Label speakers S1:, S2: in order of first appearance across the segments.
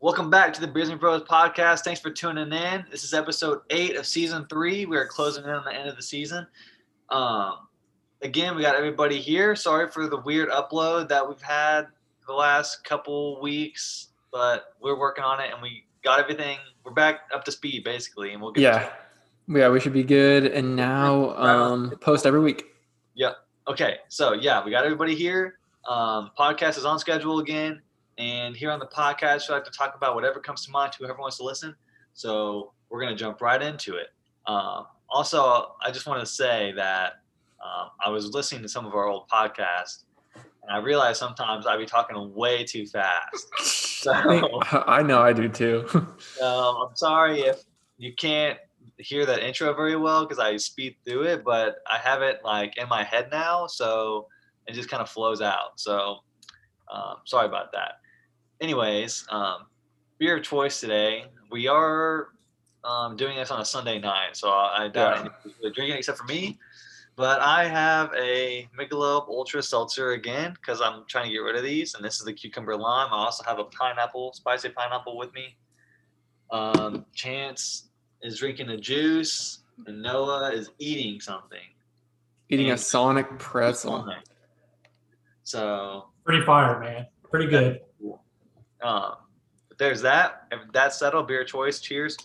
S1: Welcome back to the Beers and Bros podcast. Thanks for tuning in. This is episode eight of season three. We are closing in on the end of the season. Um, again, we got everybody here. Sorry for the weird upload that we've had the last couple weeks, but we're working on it and we got everything. We're back up to speed basically, and we'll get
S2: Yeah. Yeah, we should be good. And now um, post every week. Yeah.
S1: Okay, so yeah, we got everybody here. Um, podcast is on schedule again, and here on the podcast, we like to talk about whatever comes to mind to whoever wants to listen. So we're gonna jump right into it. Um, also, I just want to say that um, I was listening to some of our old podcasts, and I realized sometimes I'd be talking way too fast. So
S2: I know I do too.
S1: um, I'm sorry if you can't hear that intro very well because I speed through it, but I have it like in my head now, so it just kind of flows out. So um, sorry about that. Anyways, um, beer of choice today. We are um, doing this on a Sunday night, so I doubt
S2: Yeah.
S1: anybody's really drinking except for me. But I have a Michelob Ultra Seltzer again because I'm trying to get rid of these, and this is the cucumber lime. I also have a pineapple, spicy pineapple with me. Um, Chance is drinking a juice, and Noah is eating something.
S2: Eating a
S1: And-
S2: Sonic pretzel.
S1: So
S3: Pretty fire, man. Pretty good.
S1: Um, there's that. If that's settled, beer choice. Cheers.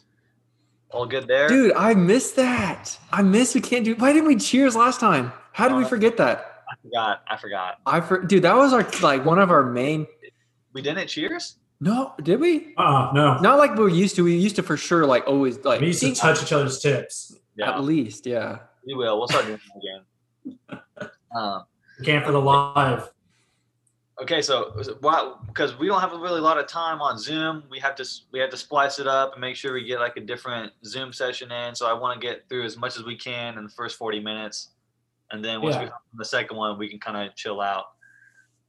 S1: All good there.
S2: Dude, I missed that. I missed we can't do why didn't we cheers last time? How did we
S1: Uh,
S2: forget that?
S1: I forgot. I forgot.
S2: I for, dude, that was our like one of our main
S1: We didn't cheers.
S2: No, did we?
S3: Uh, no.
S2: Not like we used to. We used to for sure like always like
S3: we used to touch each other's tips.
S1: Yeah,
S2: at least, yeah.
S1: we will. We'll start doing it again. Um,
S3: We can't for the live.
S1: Okay, so why? Because we don't have a really a lot of time on Zoom, we have to we have to splice it up and make sure we get like a different Zoom session in. So I want to get through as much as we can in the first forty minutes, and then once we
S3: Yeah.
S1: come the second one, we can kind of chill out.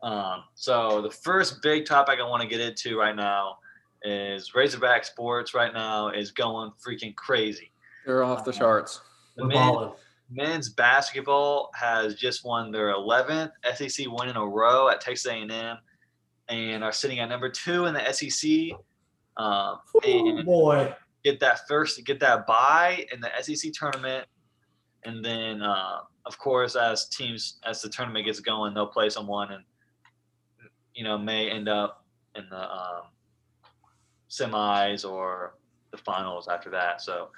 S1: Um, so the first big topic I want to get into right now is Razorback sports. Right now is going freaking crazy.
S2: They're off the charts.
S1: The
S3: We're
S1: men-
S3: balling.
S1: Men's basketball has just won their 11th SEC win in a row at Texas A&M, and are sitting at number two in the SEC. Um,
S3: Ooh, boy.
S1: get that first, get that bye in the SEC tournament, and then uh, of course as teams as the tournament gets going, they'll play someone, and you know may end up in the um, semis or the finals after that. So.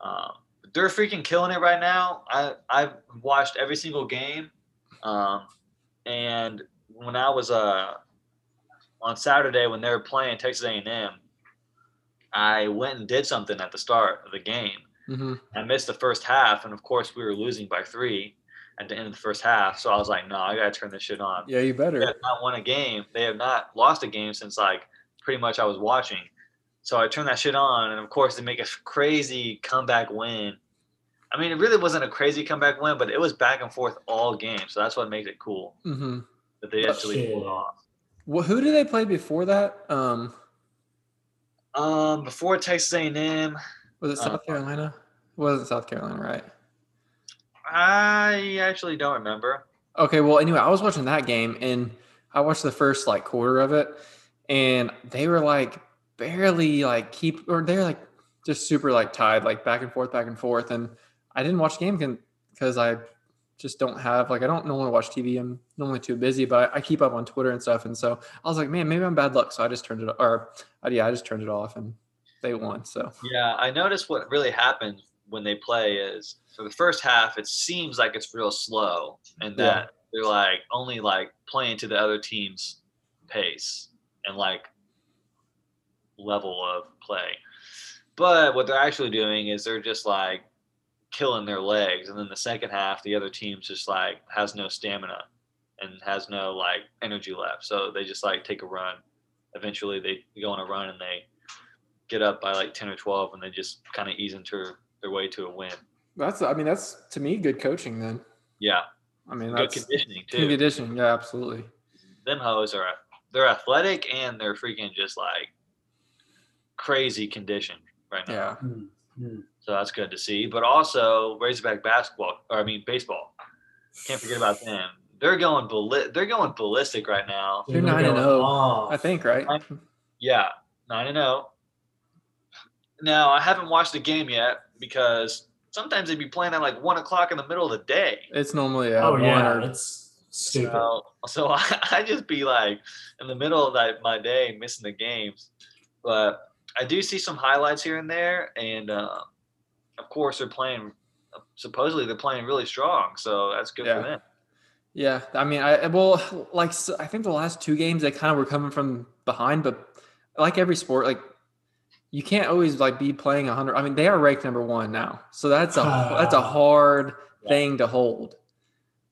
S1: Um, they're freaking killing it right now. I I've watched every single game, um, and when I was uh on Saturday when they were playing Texas A&M, I went and did something at the start of the game.
S2: hmm
S1: I missed the first half, and of course we were losing by three at the end of the first half. So I was like, no, I gotta turn this shit on.
S2: Yeah, you
S1: They
S2: better.
S1: have not won a game. They have not lost a game since like pretty much I was watching. So I turned that shit on, and of course they make a crazy comeback win. I mean, it really wasn't a crazy comeback win, but it was back and forth all game. So that's what makes it cool
S2: hmm
S1: that they actually pulled off.
S2: Well, who did they play before that? Um,
S1: Um, before Texas A&M,
S2: was it South Carolina? It wasn't South Carolina, right?
S1: I actually don't remember.
S2: Okay, well, anyway, I was watching that game and I watched the first like quarter of it, and they were like barely like keep or they're like just super like tied, like back and forth, back and forth. And I didn't watch the game because I just don't have like I don't normally watch TV. I'm normally too busy, but I, keep up on Twitter and stuff. And so I was like, man, maybe I'm bad luck. So I just turned it or uh, yeah, I just turned it off and they won. So
S1: Yeah, I noticed what really happens when they play is for the first half, it seems like it's real slow and
S2: Yeah.
S1: that they're like only like playing to the other team's pace and like level of play. But what they're actually doing is they're just like killing their legs. And then the second half, the other team's just like has no stamina and has no like energy left. So they just like take a run. Eventually they go on a run and they get up by like 10 or 12 and they just kind of ease into their way to a win.
S2: that's I mean that's to me good coaching then.
S1: Yeah.
S2: I mean
S1: Good
S2: that's
S1: conditioning
S2: good
S1: too.
S2: conditioning. Yeah, absolutely.
S1: Them hoes are they're athletic and they're freaking just like crazy conditioned right now.
S2: Yeah.
S3: Hmm, hmm.
S1: So that's good to see. But also Razorback basketball, or I mean baseball. Can't forget about them. They're going balli- they're going ballistic right now.
S2: They're
S3: Dude,
S2: 9 and 0.
S3: off.
S2: I think, right?
S1: Yeah. nine and zero. Now I haven't watched the game yet because sometimes they'd be playing at like one o'clock in the middle of the day.
S2: It's normally
S3: oh
S2: one
S3: yeah,
S2: or
S3: it's stupid.
S1: So, so I, I just be like in the middle of that, my day missing the games. But I do see some highlights here and there, and uh, of course they're playing. Supposedly they're playing really strong, so that's good
S2: Yeah.
S1: for them.
S2: Yeah, I mean, I well, like I think the last two games they kind of were coming from behind, but like every sport, like you can't always like be playing hundred. I mean, they are ranked number one now, so that's a that's a hard
S1: Yeah.
S2: thing to hold.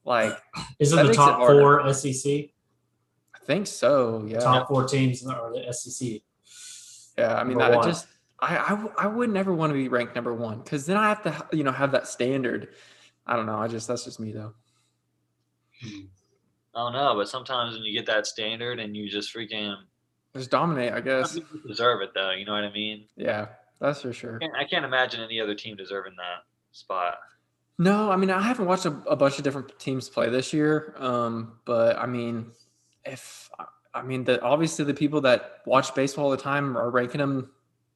S2: Like,
S3: Is it the
S2: makes it
S3: top four SEC?
S2: I think so. Yeah,
S3: Top four teams are the SEC.
S2: yeah. I mean,
S3: Number
S2: I just I I, w- I would never want to be ranked number one because then I have to you know have that standard. I don't know. I just that's just me though.
S1: I don't know, but sometimes when you get that standard and you just freaking
S2: Just dominate, I guess.
S1: deserve it though. You know what I mean?
S2: Yeah, that's for sure.
S1: I can't, I can't imagine any other team deserving that spot.
S2: No, I mean I haven't watched a, a bunch of different teams play this year, um, but I mean, if I mean the obviously the people that watch baseball all the time are ranking them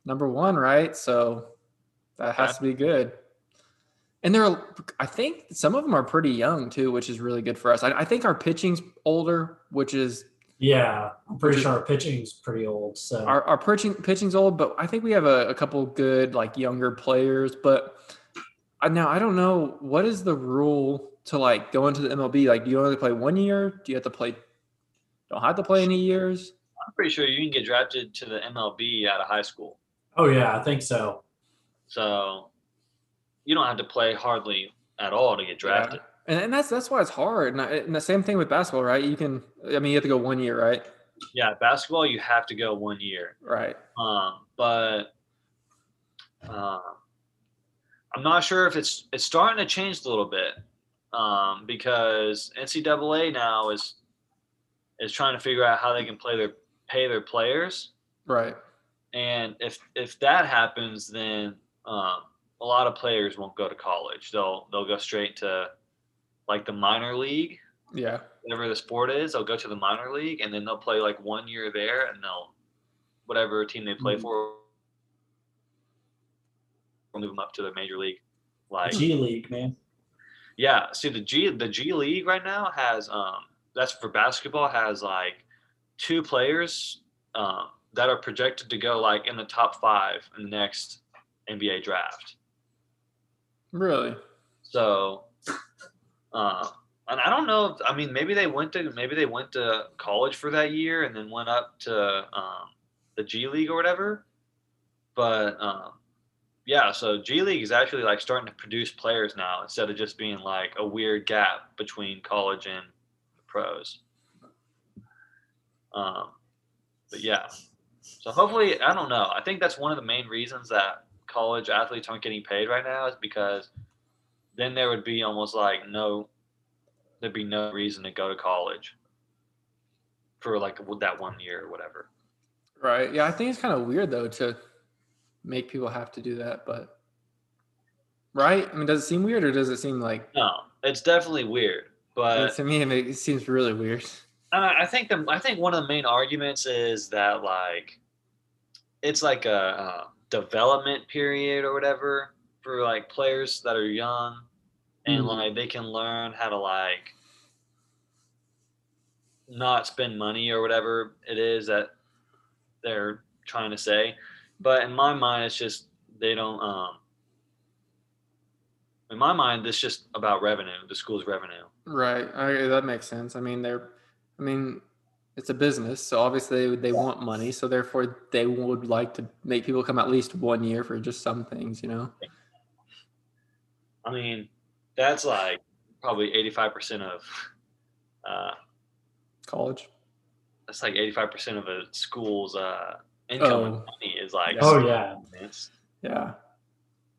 S2: number one, right? So that has
S1: Okay.
S2: to be good. And they're, I think some of them are pretty young too, which is really good for us. I, I think our pitching's older, which is
S3: Yeah, I'm pretty
S2: Which is-
S3: sure our pitching's pretty old. So
S2: our, our pitching pitching's old, but I think we have a, a couple good like younger players. But I, now I don't know what is the rule to like go into the MLB. Like, do you only play one year? Do you have to play? Don't have to play any years.
S1: I'm pretty sure you can get drafted to the MLB out of high school.
S3: Oh yeah, I think so.
S1: So you don't have to play hardly at all to get drafted.
S2: And, and that's that's why it's hard. And, I, and the same thing with basketball, right? You can. I mean, you have to go one year, right?
S1: Yeah, basketball you have to go one year.
S2: Right.
S1: Um, but um, I'm not sure if it's it's starting to change a little bit um, because NCAA now is is trying to figure out how they can play their pay their players,
S2: Right.
S1: And if if that happens, then um, a lot of players won't go to college. They'll they'll go straight to like the minor league
S2: Yeah.
S1: whatever the sport is, they'll go to the minor league and then they'll play like one year there and they'll whatever team they play
S3: Mhm.
S1: for will move them up to the major league. Like
S3: G League, man.
S1: yeah, see the G the G League right now has um that's for basketball has like two players um that are projected to go like in the top five in the next NBA draft.
S2: Really.
S1: So, uh, and I don't know. I mean, maybe they went to maybe they went to college for that year and then went up to um, the G League or whatever. But um, yeah, so G League is actually like starting to produce players now instead of just being like a weird gap between college and the pros. Um, but yeah, so hopefully, I don't know. I think that's one of the main reasons that college athletes aren't getting paid right now is because then there would be almost like no, there'd be no reason to go to college for like that one year or whatever.
S2: Right. Yeah, I think it's kind of weird though to make people have to do that, but right? I mean, does it seem weird or does it seem like
S1: No, it's definitely weird, but
S2: to me it, seems really weird.
S1: I I think the I think one of the main arguments is that like it's like a, uh development period or whatever for like players that are young, and
S3: Mhm.
S1: like they can learn how to like not spend money or whatever it is that they're trying to say. But in my mind, it's just they don't. um In my mind, it's just about revenue. The school's revenue.
S2: Right. I, that makes sense. I mean, they're I mean, it's a business, so obviously they, they want money, so therefore they would like to make people come at least one year for just some things, you know.
S1: I mean, that's like probably 85% of, uh,
S2: College.
S1: that's like 85% of a school's uh, income and
S2: Oh.
S1: money is like,
S3: Oh yeah.
S1: it's-
S2: Yeah.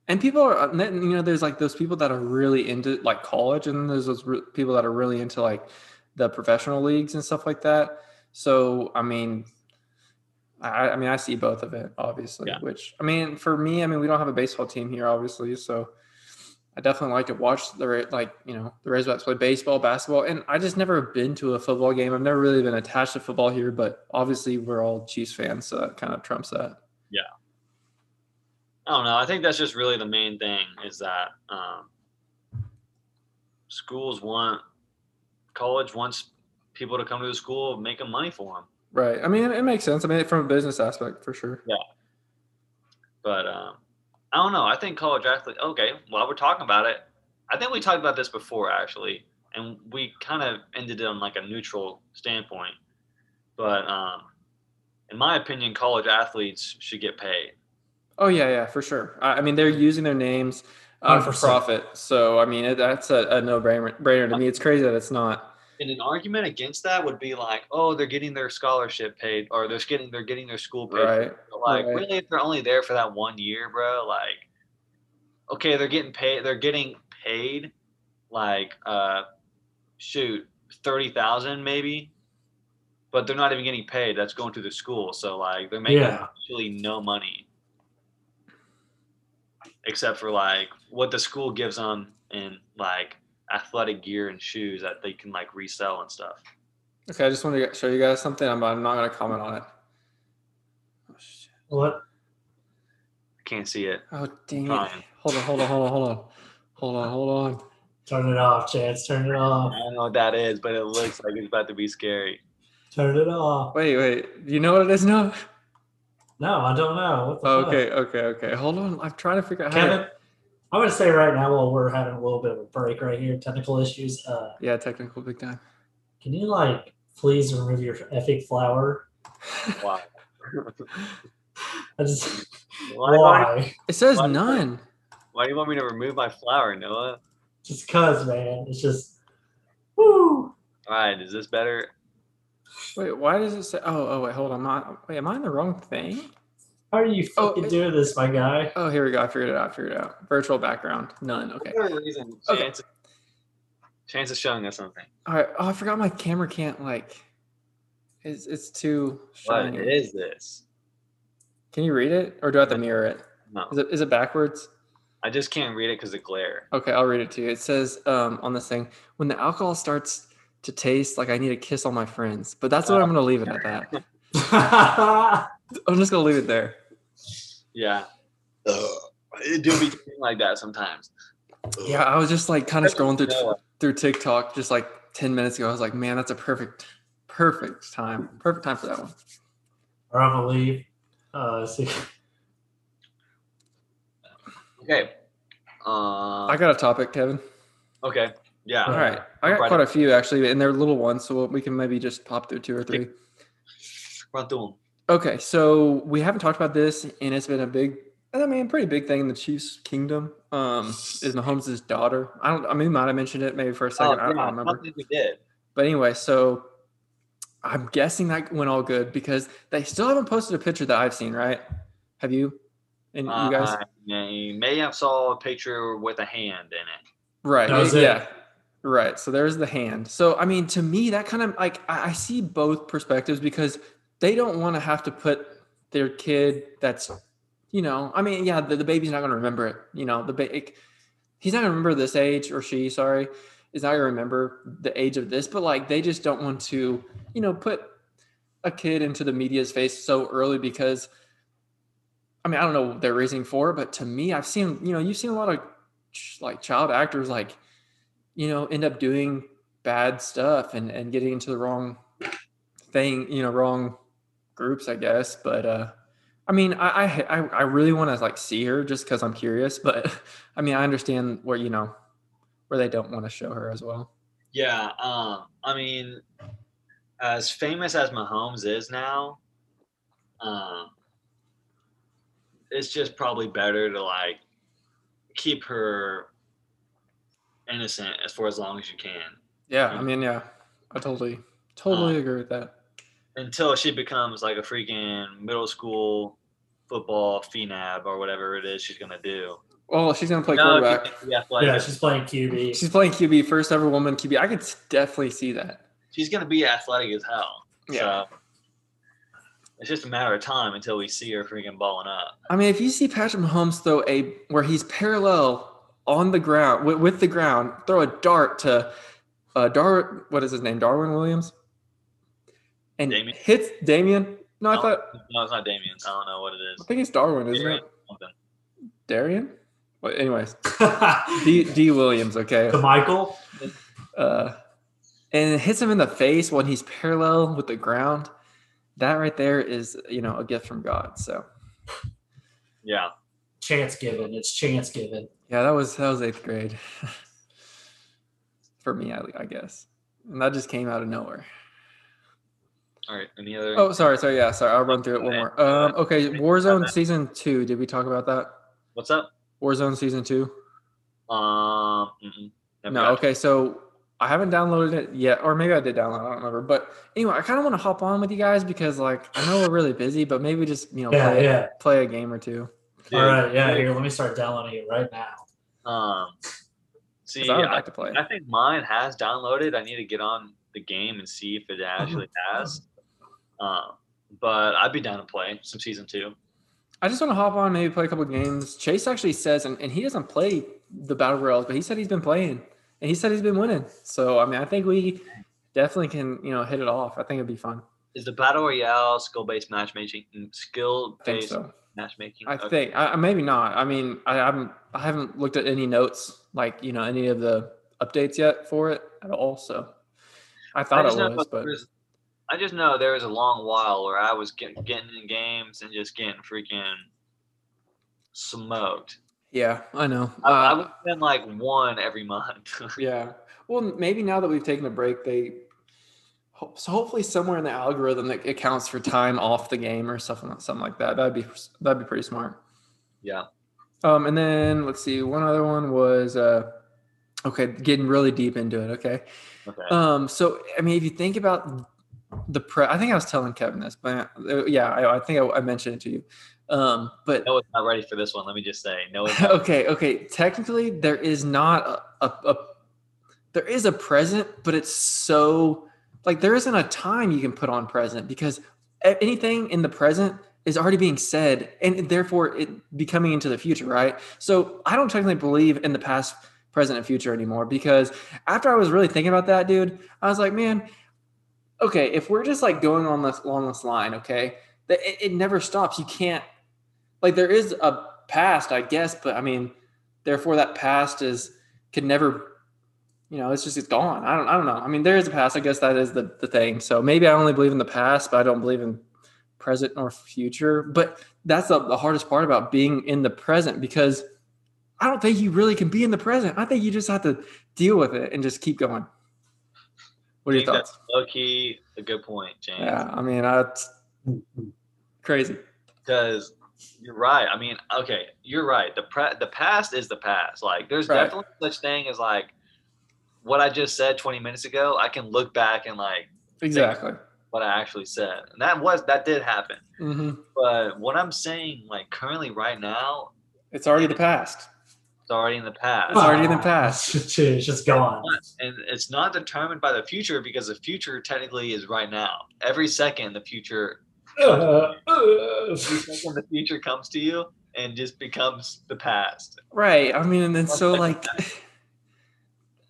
S2: And people are, you know, there's like those people that are really into like college, and then there's those re- people that are really into like the professional leagues and stuff like that. So, I mean, I, I mean, I see both of it, obviously.
S1: Yeah.
S2: Which, I mean, for me, I mean, we don't have a baseball team here, obviously. So, I definitely like to watch the like you know the Razorbacks play baseball, basketball, and I just never been to a football game. I've never really been attached to football here, but obviously we're all Chiefs fans, so that kind of trumps that. Yeah.
S1: I don't know. I think that's just really the main thing is that um, schools want college wants people to come to the school, making money for them.
S2: Right. I mean, it, it makes sense. I mean, from a business aspect, for sure. Yeah.
S1: But um, I don't know. I think college athlete. Okay, while we're talking about it, I think we talked about this before actually, and we kind of ended it on like a neutral standpoint. But um, in my opinion, college athletes should get paid.
S2: Oh yeah, yeah, for sure. I, I mean, they're using their names uh, for profit, so I mean, it, that's a, a no-brainer to me. It's crazy that it's not.
S1: And an argument against that would be like, oh, they're getting their scholarship paid, or they're getting they're getting their school paid.
S2: Right.
S1: Like,
S2: right.
S1: really, if they're only there for that one year, bro, like, okay, they're getting paid. They're getting paid, like, uh, shoot, thirty thousand maybe, but they're not even getting paid. That's going to the school, so like, they're making
S3: Yeah.
S1: actually no money, except for like what the school gives them in like athletic gear and shoes that they can like resell and stuff.
S2: Okay, I just wanted to show you guys something. I'm, I'm not going to comment on it. Oh, shit.
S3: What?
S1: I can't see it.
S2: Oh dang it! Hold on, hold on, hold on, hold on, hold on, hold on.
S3: Turn it off, Chance. Turn it off.
S1: I don't know what that is, but it looks like it's about to be scary.
S3: Turn it off.
S2: Wait, wait. You know what it is now?
S3: No, I don't know. What the
S2: Oh,
S3: fuck?
S2: okay, okay, okay. Hold on. I'm trying to figure out how.
S3: Kevin,
S2: To,
S3: I'm going to say right now while we're having a little bit of a break right here, technical issues. Uh,
S2: yeah, technical big time.
S3: can you like please remove your epic flower?
S1: Wow.
S3: I just
S1: Why, why,
S3: why?
S2: It says
S1: Why-
S2: none.
S1: why do you want me to remove my flower, Noah?
S3: Just cause, man. It's just woo.
S1: All right, is this better?
S2: Wait, why does it say? Oh, oh, wait, hold on. Am I, wait, am I in the wrong thing?
S3: How are you
S2: Oh,
S3: fucking
S2: it-
S3: doing this, my guy?
S2: Oh, here we go. I figured it out. I figured it out. Virtual background, none. Okay.
S1: For whatever reason,
S2: Okay.
S1: Chance, Chance is showing us something.
S2: All right. Oh, I forgot my camera can't like. It's it's too
S1: What
S2: shiny.
S1: is this?
S2: Can you read it, or do I have to mirror it?
S1: No,
S2: Is it is it backwards?
S1: I just can't read it because of glare.
S2: Okay, I'll read it to you. It says um, on this thing, when the alcohol starts to taste like I need to kiss all my friends. But that's what I'm going to leave it at that. I'm just going to leave it there.
S1: Yeah. It do be like that sometimes.
S2: Yeah, I was just like kind of scrolling through
S1: Noah.
S2: through TikTok just like 10 minutes ago. I was like, man, that's a perfect, perfect time. Perfect time for that one.
S3: or I'm gonna leave. Uh, see.
S1: Okay. Uh,
S2: I got a topic, Kevin.
S1: okay. Yeah.
S2: All right. I got
S1: Right.
S2: quite a few actually, and they're little ones. So we can maybe just pop through two or three.
S1: Run through 'em.
S2: Okay, so we haven't talked about this, and it's been a big, I mean, pretty big thing in the Chiefs' kingdom. Um, is Mahomes' daughter? I don't. I mean, we might have mentioned it maybe for a second. I, I
S1: Oh, yeah,
S2: don't remember.
S1: don't we did.
S2: But anyway, so I'm guessing that went all good because they still haven't posted a picture that I've seen. Right? Have you? And you guys?
S1: Uh, may, may have saw a picture with a hand in it.
S2: Right.
S3: That was
S2: yeah.
S3: it.
S2: Right. So there's the hand. So I mean, to me, that kind of like I, see both perspectives because they don't want to have to put their kid that's, you know, I mean, yeah, the, the baby's not going to remember it. You know, the ba- it- he's not going to remember this age or she, sorry, is not going to remember the age of this. But like, they just don't want to, you know, put a kid into the media's face so early because. I mean, I don't know what they're raising for, but to me, I've seen, you know, you've seen a lot of ch- like child actors like you know end up doing bad stuff and and getting into the wrong thing you know wrong groups i guess but uh i mean i i i, really want to like see her just because i'm curious but i mean i understand where you know where they don't want to show her as well
S1: Yeah. Um. I mean, as famous as Mahomes is now, um, it's just probably better to like keep her innocent as for as long as you can
S2: yeah i mean yeah i totally totally
S1: Uh,
S2: agree with that
S1: until she becomes like a freaking middle school football phenab or whatever it is she's gonna do.
S2: well she's gonna play
S1: No,
S2: quarterback
S1: she's gonna be athletic.
S3: Yeah, she's playing QB.
S2: she's playing qb first ever woman qb i could definitely see that
S1: she's gonna be athletic as hell.
S2: Yeah.
S1: So it's just a matter of time until we see her freaking balling up.
S2: I mean, if you see Patrick Mahomes throw a where he's parallel on the ground with, with the ground, throw a dart to uh, Dar. What is his name? Darwin Williams, and
S1: Damien?
S2: hits Damien. No, I
S1: No.
S2: thought
S1: No, it's not Damien. I don't know what it is.
S2: I think it's Darwin, isn't
S1: Darien,
S2: it?
S1: something.
S2: Darian. Well, anyways, D D Williams. Okay.
S3: To Michael.
S2: uh, and it hits him in the face when he's parallel with the ground. That right there is, you know, a gift from God. So
S1: Yeah.
S3: Chance given. It's chance given.
S2: Yeah, that was that was eighth grade for me, I, I guess, and that just came out of nowhere.
S1: All right. Any other?
S2: Oh, sorry, sorry, yeah, sorry. I'll run through it one more. Um, okay, Warzone season two. Did we talk about that?
S1: What's up?
S2: Warzone season two.
S1: Um.
S2: No, okay, so I haven't downloaded it yet, or maybe I did download. I don't remember. But anyway, I kind of want to hop on with you guys because, like, I know we're really busy, but maybe just you know
S3: Yeah,
S2: play,
S3: yeah.
S2: play a game or two.
S1: Dude,
S3: All right, yeah. Here, let me start downloading it right now.
S1: Um. see,
S2: I would
S1: I,
S2: like to play.
S1: I think mine has downloaded. I need to get on the game and see if it actually has. Um. But I'd be down to play some season two.
S2: I just want to hop on, maybe play a couple games. Chase actually says, and, and he doesn't play the battle royals, but he said he's been playing, and he said he's been winning. So I mean, I think we definitely can, you know, hit it off. I think it'd be fun.
S1: Is the battle royale skill based matchmaking? skill based
S2: so.
S1: matchmaking.
S2: I
S1: Okay.
S2: think I, I- maybe not. I mean, I haven't I haven't looked at any notes like you know any of the updates yet for it at all. So I
S1: I
S2: thought it was, but
S1: there's- I just know there was a long while where I was getting getting in games and just getting freaking smoked.
S2: yeah, I know.
S1: I, I
S2: Uh,
S1: would spend like one every month.
S2: Yeah. Well, maybe now that we've taken a break, they so hopefully somewhere in the algorithm that accounts for time off the game or something something like that. That'd be that'd be pretty smart.
S1: yeah.
S2: Um, and then let's see, one other one was uh, okay, getting really deep into it. Okay.
S1: Okay.
S2: Um, so I mean, if you think about the pre, I think I was telling Kevin this, but uh, yeah, I, I think I, I mentioned it to you. Um, but
S1: Noah's not ready for this one. Let me just say, no.
S2: okay, okay. Technically, there is not a, a, a there is a present, but it's so like there isn't a time you can put on present because anything in the present is already being said and therefore it becoming into the future, right? So I don't technically believe in the past, present, and future anymore because after I was really thinking about that, dude, I was like, man, okay, if we're just like going on this along this line, okay, that it, it never stops. You can't like there is a past, I guess, but I mean, therefore that past is could never you know, it's just it's gone. I don't I don't know. I mean, there is a past. I guess that is the, the thing. So maybe I only believe in the past, but I don't believe in present or future. But that's the, the hardest part about being in the present because I don't think you really can be in the present. I think you just have to deal with it and just keep going. What are your
S1: think that's
S2: thoughts?
S1: low key a good point, James.
S2: Yeah, I mean, that's crazy.
S1: Because you're right. I mean, okay, you're right. The pre- the past is the past. Like, there's
S2: Right.
S1: definitely such thing as like what I just said 20 minutes ago. I can look back and like
S2: Exactly.
S1: what I actually said, and that was that did happen.
S2: hmm
S1: But what I'm saying, like currently, right now,
S2: It's already the past.
S1: it's already in the past.
S2: It's already in the past.
S3: It's just, it's just gone.
S1: and it's not determined by the future because the future technically is right now. Every second, the future,
S3: Uh, uh,
S1: every second the future comes to you and just becomes the past.
S2: Right. I mean, and then so like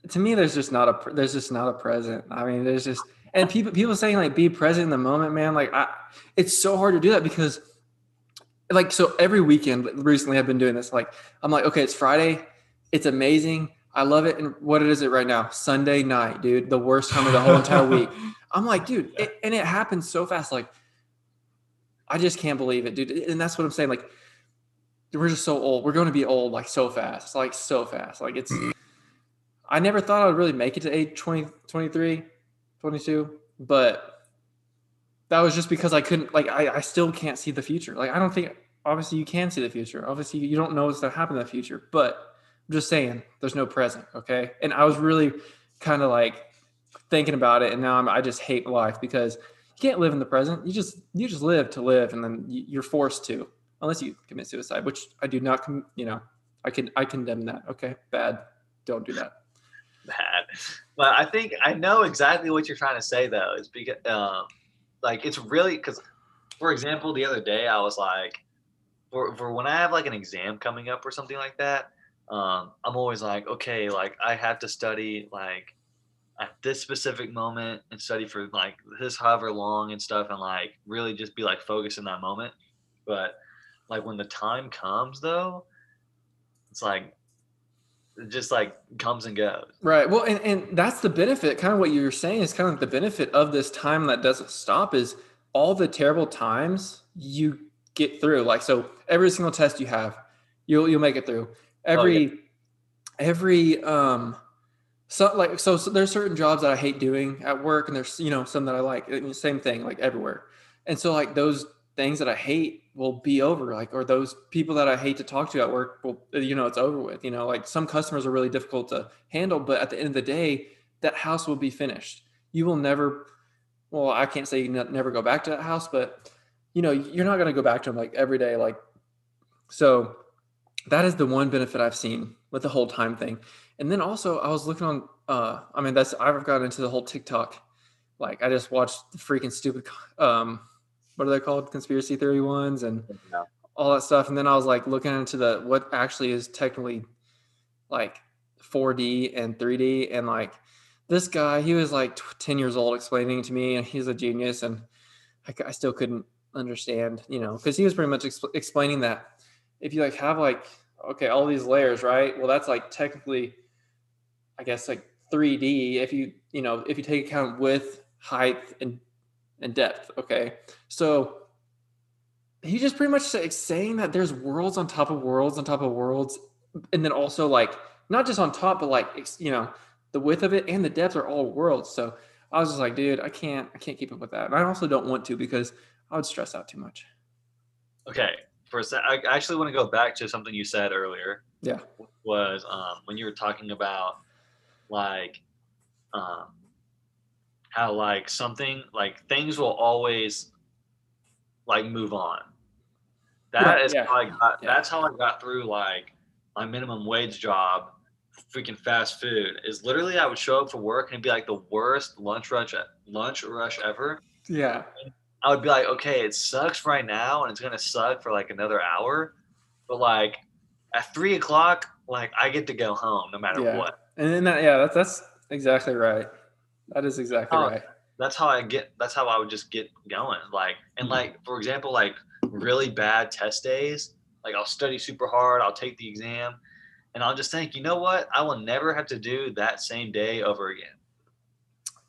S2: to me, there's just not a there's just not a present. I mean, there's just and people people saying like be present in the moment, man. Like I, it's so hard to do that because like so every weekend recently I've been doing this. Like I'm like, okay, it's Friday, it's amazing. I love it. And what is it right now? Sunday night, dude. The worst time of the whole entire week. I'm like, dude, it, and it happens so fast. Like, I just can't believe it, dude. And that's what I'm saying. Like, we're just so old. We're going to be old like so fast, like so fast. Like it's. Mm-hmm. I never thought I would really make it to age 20, 23, 22, but that was just because I couldn't. Like, I, I still can't see the future. Like, I don't think. Obviously, you can see the future. Obviously, you don't know what's going to happen in the future, but I'm just saying, there's no present. Okay, and I was really kind of like thinking about it, and now I'm, I just hate life because you can't live in the present. You just you just live to live, and then you- you're forced to, unless you commit suicide, which I do not. Com- you know, I can I condemn that. Okay, bad. Don't do that.
S1: Bad. But I think I know exactly what you're trying to say though. Is because um, like it's really because, for example, the other day I was like, for for when I have like an exam coming up or something like that, um, I'm always like, okay, like I have to study like at this specific moment and study for like this however long and stuff and like really just be like focused in that moment. But like when the time comes though, it's like just like comes and goes.
S2: Right. Well, and, and that's the benefit. Kind of what you're saying is kind of the benefit of this time that doesn't stop is all the terrible times you get through. Like so, every single test you have, you'll you'll make it through. Every
S1: yeah.
S2: every um, so like so, so there's certain jobs that I hate doing at work, and there's you know some that I like. Same thing, like everywhere. And so like those things that I hate will be over like or those people that I hate to talk to at work will you know it's over with you know like some customers are really difficult to handle but at the end of the day that house will be finished. You will never well I can't say you never go back to that house but you know you're not going to go back to them like every day like so that is the one benefit I've seen with the whole time thing. And then also I was looking on uh I mean that's I've gotten into the whole TikTok like I just watched the freaking stupid um what are they called? Conspiracy theory ones and
S1: Yeah.
S2: all that stuff. And then i was like looking into the what actually is technically like 4d and 3d and like this guy he was like 10 years old explaining to me and he's a genius. And I still couldn't understand you know because he was pretty much exp- explaining that if you like have like okay all these layers right? Well that's like technically i guess like 3d if you you know if you take account width height and and depth okay so he just pretty much say, saying that there's worlds on top of worlds on top of worlds, and then also like not just on top, but like you know the width of it and the depth are all worlds. So I was just like, dude, I can't, I can't keep up with that, and I also don't want to because I would stress out too much.
S1: Okay. For a sec, I actually want to go back to something you said earlier.
S2: Yeah.
S1: Was um, when you were talking about like um, how like something like things will always like move on. That
S2: Right,
S1: is
S2: yeah,
S1: how I got.
S2: yeah.
S1: That's how I got through like my minimum wage job, freaking fast food. Is literally I would show up for work and it'd be like the worst lunch rush lunch rush ever.
S2: Yeah,
S1: I would be like, okay, it sucks right now, and it's gonna suck for like another hour, but like at three o'clock, like I get to go home no matter
S2: Yeah.
S1: what.
S2: and then that, yeah, that's that's exactly right. That is exactly right.
S1: That's how I get. That's how I would just get going. Like, and
S2: Mm-hmm.
S1: like for example, like really bad test days, like I'll study super hard, I'll take the exam, and I'll just think, you know what, I will never have to do that same day over again.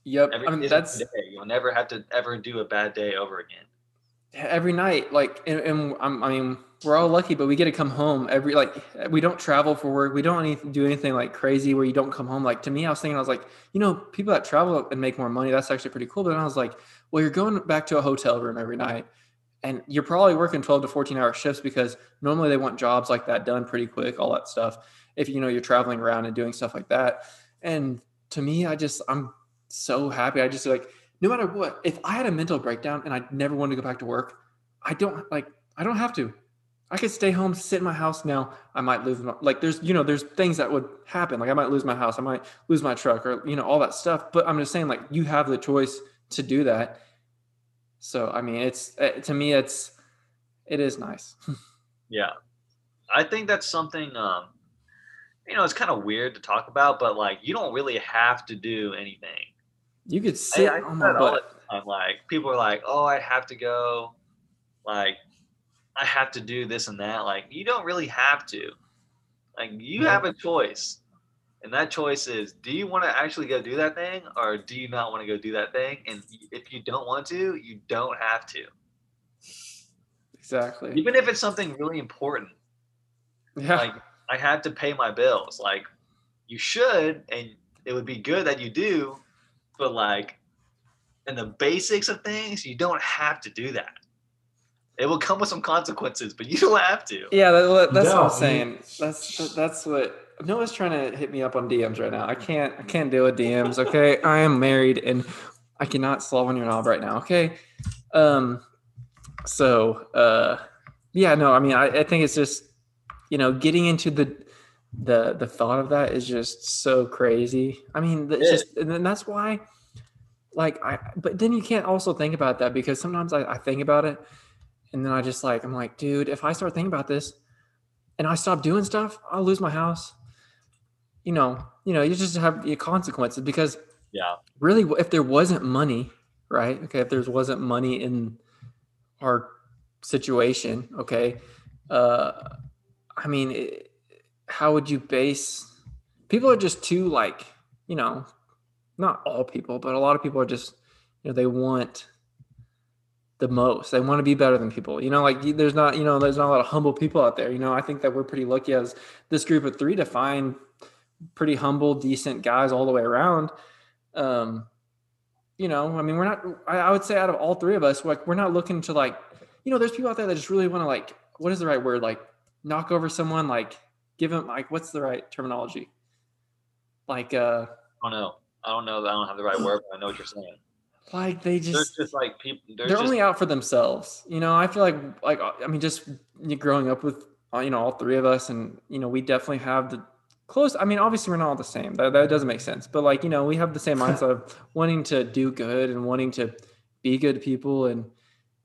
S2: Yep.
S1: Every
S2: I mean, that's
S1: day. You'll never have to ever do a bad day over again.
S2: every night like and, and I'm, i mean we're all lucky but we get to come home every like we don't travel for work. We don't do anything like crazy where you don't come home. Like to me i was thinking i was like you know people that travel and make more money that's actually pretty cool. But then i was like well you're going back to a hotel room every night and you're probably working 12 to 14 hour shifts because normally they want jobs like that done pretty quick all that stuff if you know you're traveling around and doing stuff like that. And to me i just i'm so happy. I just like no matter what, if I had a mental breakdown and I never wanted to go back to work, I don't like I don't have to. I could stay home, sit in my house now. I might lose my like there's you know, there's things that would happen. Like I might lose my house, I might lose my truck or you know, all that stuff. But I'm just saying, like, you have the choice to do that. So I mean it's uh, to me it's it is nice.
S1: Yeah. I think that's something um you know, it's kind of weird to talk about, but like you don't really have to do anything.
S2: You could sit
S1: I
S2: on my butt.
S1: I'm like people are like, "Oh, I have to go like I have to do this and that." Like you don't really have to. Like you have a choice. And that choice is do you want to actually go do that thing or do you not want to go do that thing? And if you don't want to, you don't have to.
S2: Exactly.
S1: Even if it's something really important.
S2: Yeah.
S1: like I had to pay my bills. Like you should, and it would be good that you do, but like in the basics of things, you don't have to do that. It will come with some consequences, but you don't have to.
S2: Yeah, that, that's
S3: No,
S2: what I'm saying. That's that's what Noah's trying to hit me up on DMs right now. I can't I can't deal with DMs. Okay, I am married and I cannot slow on your knob right now. Okay, um, so uh, yeah, no, I mean, I, I think it's just you know getting into the the the thought of that is just so crazy. I mean, it's just and then that's why. Like I, but then you can't also think about that because sometimes I, I think about it, and then I just like I'm like, dude, if I start thinking about this, and I stop doing stuff, I'll lose my house. You know, you know, you just have your consequences because
S1: Yeah.
S2: really if there wasn't money, right? Okay, if there wasn't money in our situation, okay, uh I mean, it, how would you base people are just too like, you know, not all people, but a lot of people are just, you know, they want the most. They want to be better than people. You know, like there's not, you know, there's not a lot of humble people out there. You know, I think that we're pretty lucky as this group of three to find pretty humble, decent guys all the way around. Um, you know, I mean, we're not. I, I would say out of all three of us, like we're not looking to like, you know, there's people out there that just really want to like, what is the right word? Like knock over someone, like give them like what's the right terminology? Like uh
S1: I don't know. I don't know. I don't have the right word, but I know what you're saying.
S2: Like they just
S1: just like people. There's
S2: they're
S1: just,
S2: only out for themselves. You know, I feel like like uh, I mean, just growing up with uh, you know all three of us, and you know we definitely have the close. I mean, obviously we're not all the same. That that doesn't make sense. But like you know, we have the same mindset of wanting to do good and wanting to be good people, and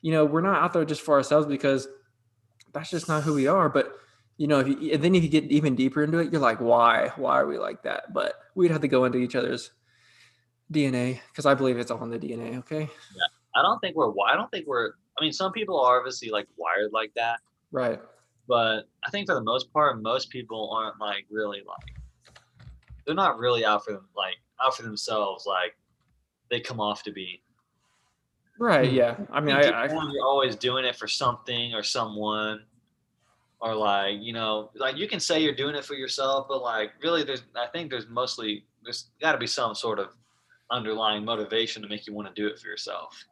S2: you know, we're not out there just for ourselves because that's just not who we are. But you know, if you, and then if you get even deeper into it, you're like, why? Why are we like that? But we'd have to go into each other's DNA because I believe it's all in the DNA. Okay, Yeah.
S1: I don't think we're. I don't think we're. I mean, some people are obviously like wired like that,
S2: right.
S1: but I think for the most part, most people aren't like really like. They're not really out for them like out for themselves like they come off to be.
S2: Right. Hmm. Yeah. I mean, I, I
S1: you're always doing it for something or someone, or like you know, like you can say you're doing it for yourself, but like really, there's. I think there's mostly there's got to be some sort of underlying motivation to make you want to do it for yourself.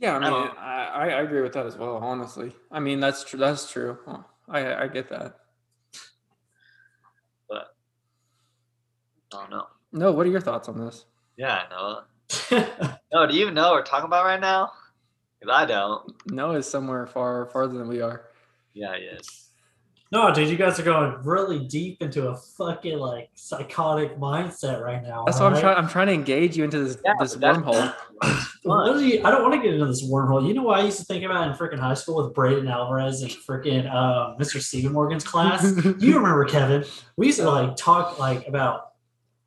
S2: yeah. I mean, I, I I agree with that as well. Honestly, I mean, that's true. That's true. Huh. I I get that.
S1: But I don't know.
S2: No. What are your thoughts on this?
S1: Yeah, I know. No, do you even know what we're talking about right now? Because I don't.
S2: Noah is somewhere far farther than we are.
S1: Yeah, he is.
S3: No, dude, you guys are going really deep into a fucking like psychotic mindset right now.
S2: That's why I'm trying. I'm trying to engage you into this
S1: Yeah,
S2: this wormhole.
S3: Literally, I don't want to get into this wormhole. You know what I used to think about in freaking high school with Braden Alvarez and freaking uh, Mr. Stephen Morgan's class? you remember Kevin? We used to like talk like about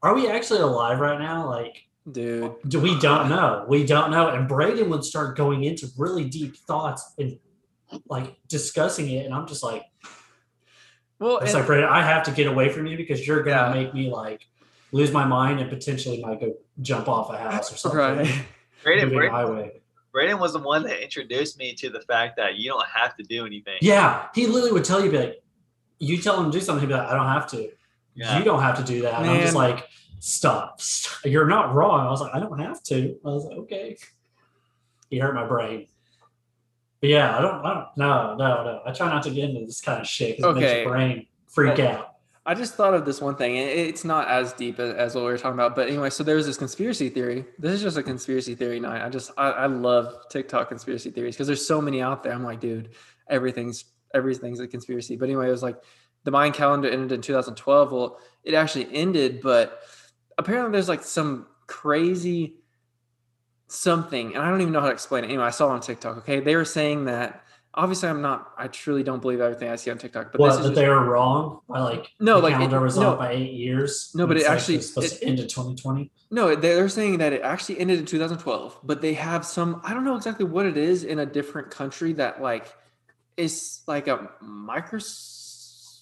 S3: are we actually alive right now? Like
S2: dude.
S3: do we don't know. We don't know. And Braden would start going into really deep thoughts and like discussing it. And I'm just like,
S2: Well,
S3: it's like Braden, I have to get away from you because you're gonna
S2: Yeah.
S3: make me like lose my mind and potentially might go jump off a house or something.
S2: right.
S1: Braden,
S3: Moving highway.
S1: Braden was the one that introduced me to the fact that you don't have to do anything.
S3: Yeah, he literally would tell you, be like, you tell him to do something, he'd be like, I don't have to.
S1: Yeah.
S3: You don't have to do that. And I'm just like, stop. stop. You're not wrong. I was like, I don't have to. I was like, okay. He hurt my brain. Yeah, I don't, I don't, no, no, no. I try not to get into this kind of shit because it makes
S2: Okay.
S3: your brain freak
S2: Well,
S3: out.
S2: I just thought of this one thing. and It's not as deep as, as what we were talking about, but anyway. So there's this conspiracy theory. This is just a conspiracy theory night. I just I, I love TikTok conspiracy theories because there's so many out there. I'm like, dude, everything's everything's a conspiracy. But anyway, it was like the Mayan calendar ended in 2012. Well, it actually ended, but apparently there's like some crazy something, and I don't even know how to explain it. Anyway, I saw it on TikTok. Okay, they were saying that. Obviously, I'm not. I truly don't believe everything I see on TikTok. But
S3: What,
S2: this is
S3: that
S2: just-
S3: they were wrong by like,
S2: No,
S3: the
S2: like, it-
S3: calendar was
S2: no.
S3: off by eight years.
S2: No, but it
S3: like
S2: actually-
S3: was supposed
S2: it-
S3: to end in 2020.
S2: No, they're saying that it actually ended in 2012, but they have some, I don't know exactly what it is in a different country that like is like a micros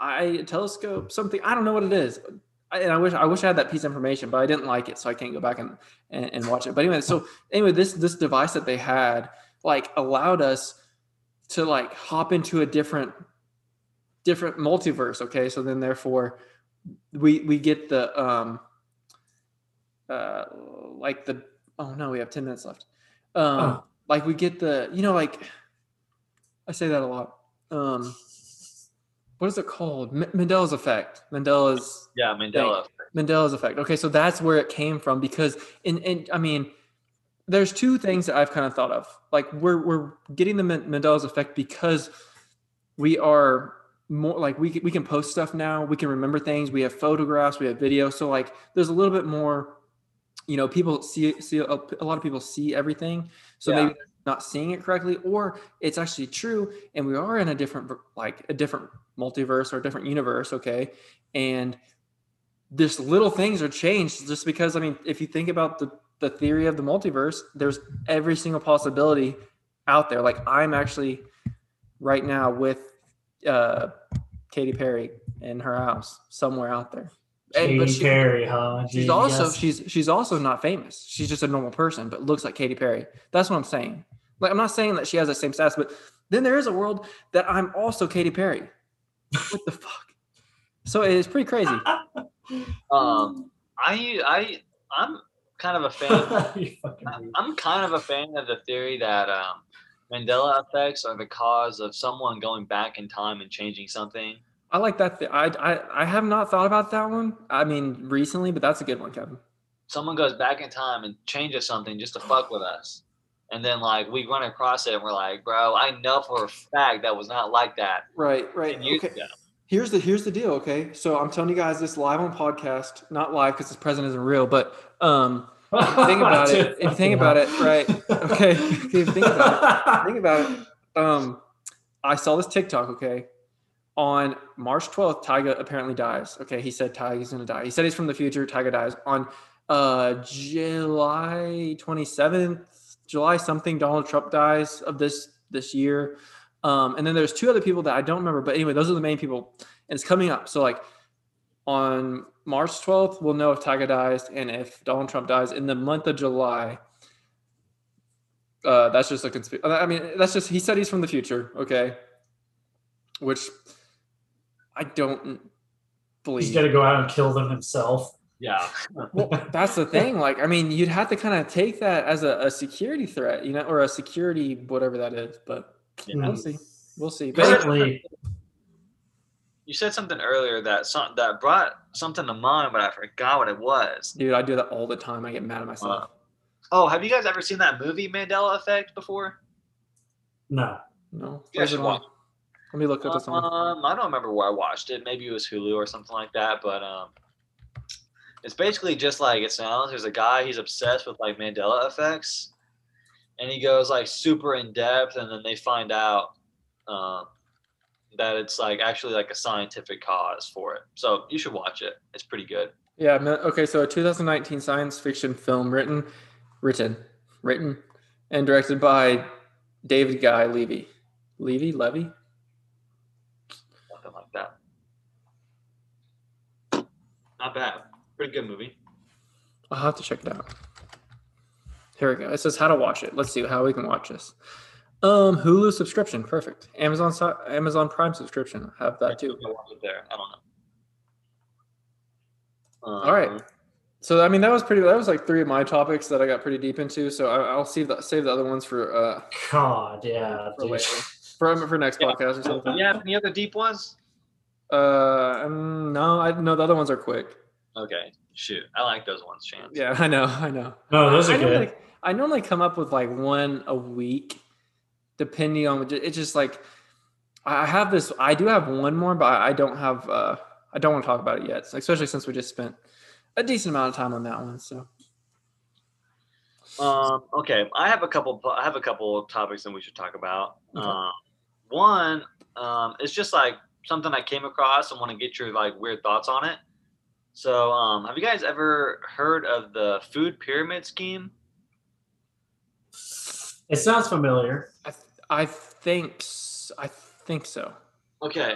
S2: I telescope, something. I don't know what it is. And I wish I wish I had that piece of information, but I didn't like it, so I can't go back and, and, and watch it. But anyway, so anyway, this this device that they had like allowed us to like hop into a different different multiverse. Okay. So then therefore we we get the um uh like the oh no we have 10 minutes left um
S3: Oh.
S2: like we get the you know like i say that a lot um what is it called? M- mandela's effect. Mandela's
S1: Yeah, Mandela.
S2: mandela's effect. Okay so that's where it came from because in and i mean there's two things that i've kind of thought of. Like we're we're getting the Man- mandela's effect because we are more like we can, we can post stuff now we can remember things we have photographs we have video so like there's a little bit more you know people see see a, a lot of people see everything so
S1: Yeah.
S2: maybe not seeing it correctly or it's actually true and we are in a different like a different multiverse or a different universe okay and this little things are changed just because i mean if you think about the the theory of the multiverse there's every single possibility out there like i'm actually right now with uh Katy Perry in her house somewhere out there
S3: Katy
S2: but she-
S3: Perry, huh?
S2: She's also
S3: yes.
S2: she's she's also not famous. She's just a normal person, but looks like Katy Perry. That's what I'm saying. Like I'm not saying that she has the same status, but then there is a world that I'm also Katy Perry. What the fuck? So it's pretty crazy.
S1: Um, I I I'm kind of a fan.
S3: You
S1: I, I'm kind of a fan of the theory that um, Mandela effects are the cause of someone going back in time and changing something.
S2: I like that. Th- I, I I have not thought about that one. I mean, recently, but that's a good one, Kevin.
S1: Someone goes back in time and changes something just to fuck with us. And then like we run across it and we're like, bro, I know for a fact that was not like that
S2: Right, right. Okay.
S1: ago.
S2: Here's the here's the deal. Okay, so I'm telling you guys this live on podcast, not live because this present isn't real, but um, think about it. If you think about it, right? Okay, you think about it. think about it. Um, I saw this TikTok. Okay, on March 12th, Tyga apparently dies. Okay, he said Tyga's gonna die. He said he's from the future. Tyga dies on uh July 27th, July something. Donald Trump dies of this this year. Um, and then there's two other people that I don't remember, but anyway, those are the main people. And it's coming up. So like on March 12th, we'll know if Tyga dies and if Donald Trump dies in the month of July. Uh, that's just a conspiracy. I mean, that's just he said he's from the future. Okay, which I don't believe.
S3: He's gonna go out and kill them himself.
S1: Yeah.
S2: Well, that's the thing. Like, I mean, you'd have to kind of take that as a, a security threat, you know, or a security whatever that is. But
S1: Yeah.
S2: we'll see. We'll see. But anyway,
S3: Apparently,
S1: You said something earlier that some, that brought something to mind, but I forgot what it was.
S2: dude, I do that all the time. I get mad at myself.
S1: Oh, have you guys ever seen that movie Mandela Effect before?
S3: no.
S2: no,
S1: You
S2: where's
S1: guys
S2: it
S1: should watch.
S2: Let me look up this one.
S1: Um, I don't remember where I watched it. Maybe it was Hulu or something like that. But um, it's basically just like it sounds. There's a guy. He's obsessed with like Mandela effects, and he goes like super in depth, and then they find out um, that it's like actually like a scientific cause for it. So you should watch it. It's pretty good.
S2: Yeah. Okay. So a 2019 science fiction film written, written, written, and directed by David Guy Levy. Levy? Levy?
S1: Something like that. Not bad. Pretty good movie.
S2: I'll have to check it out. Here we go. It says how to watch it. Let's see how we can watch this. Um, Hulu subscription, perfect. Amazon Amazon Prime subscription, I have that too.
S1: Go watch it there. I don't know.
S2: All right.
S1: Um,
S2: So I mean, that was pretty. That was like three of my topics that I got pretty deep into. So I, I'll save the save the other ones for uh
S3: God, yeah.
S2: for
S3: dude.
S2: later for for next
S1: Yeah.
S2: podcast or something.
S1: Yeah, any other deep ones?
S2: Uh, um, no, I no. The other ones are quick.
S1: Okay, shoot. I like those ones, Chance.
S2: Yeah, I know, I know.
S3: No, those
S2: I
S3: are good.
S2: Normally, I normally come up with like one a week, depending on it's just like I have this. I do have one more, but I don't have. uh I don't want to talk about it yet, especially since we just spent a decent amount of time on that one. So
S1: Um. Okay. I have a couple. I have a couple of topics that we should talk about.
S2: Okay.
S1: Um. One. Um. It's just like something I came across and want to get your like weird thoughts on it. So, um, have you guys ever heard of the food pyramid scheme?
S3: It sounds familiar.
S2: I th- I think s- I think so.
S1: Okay.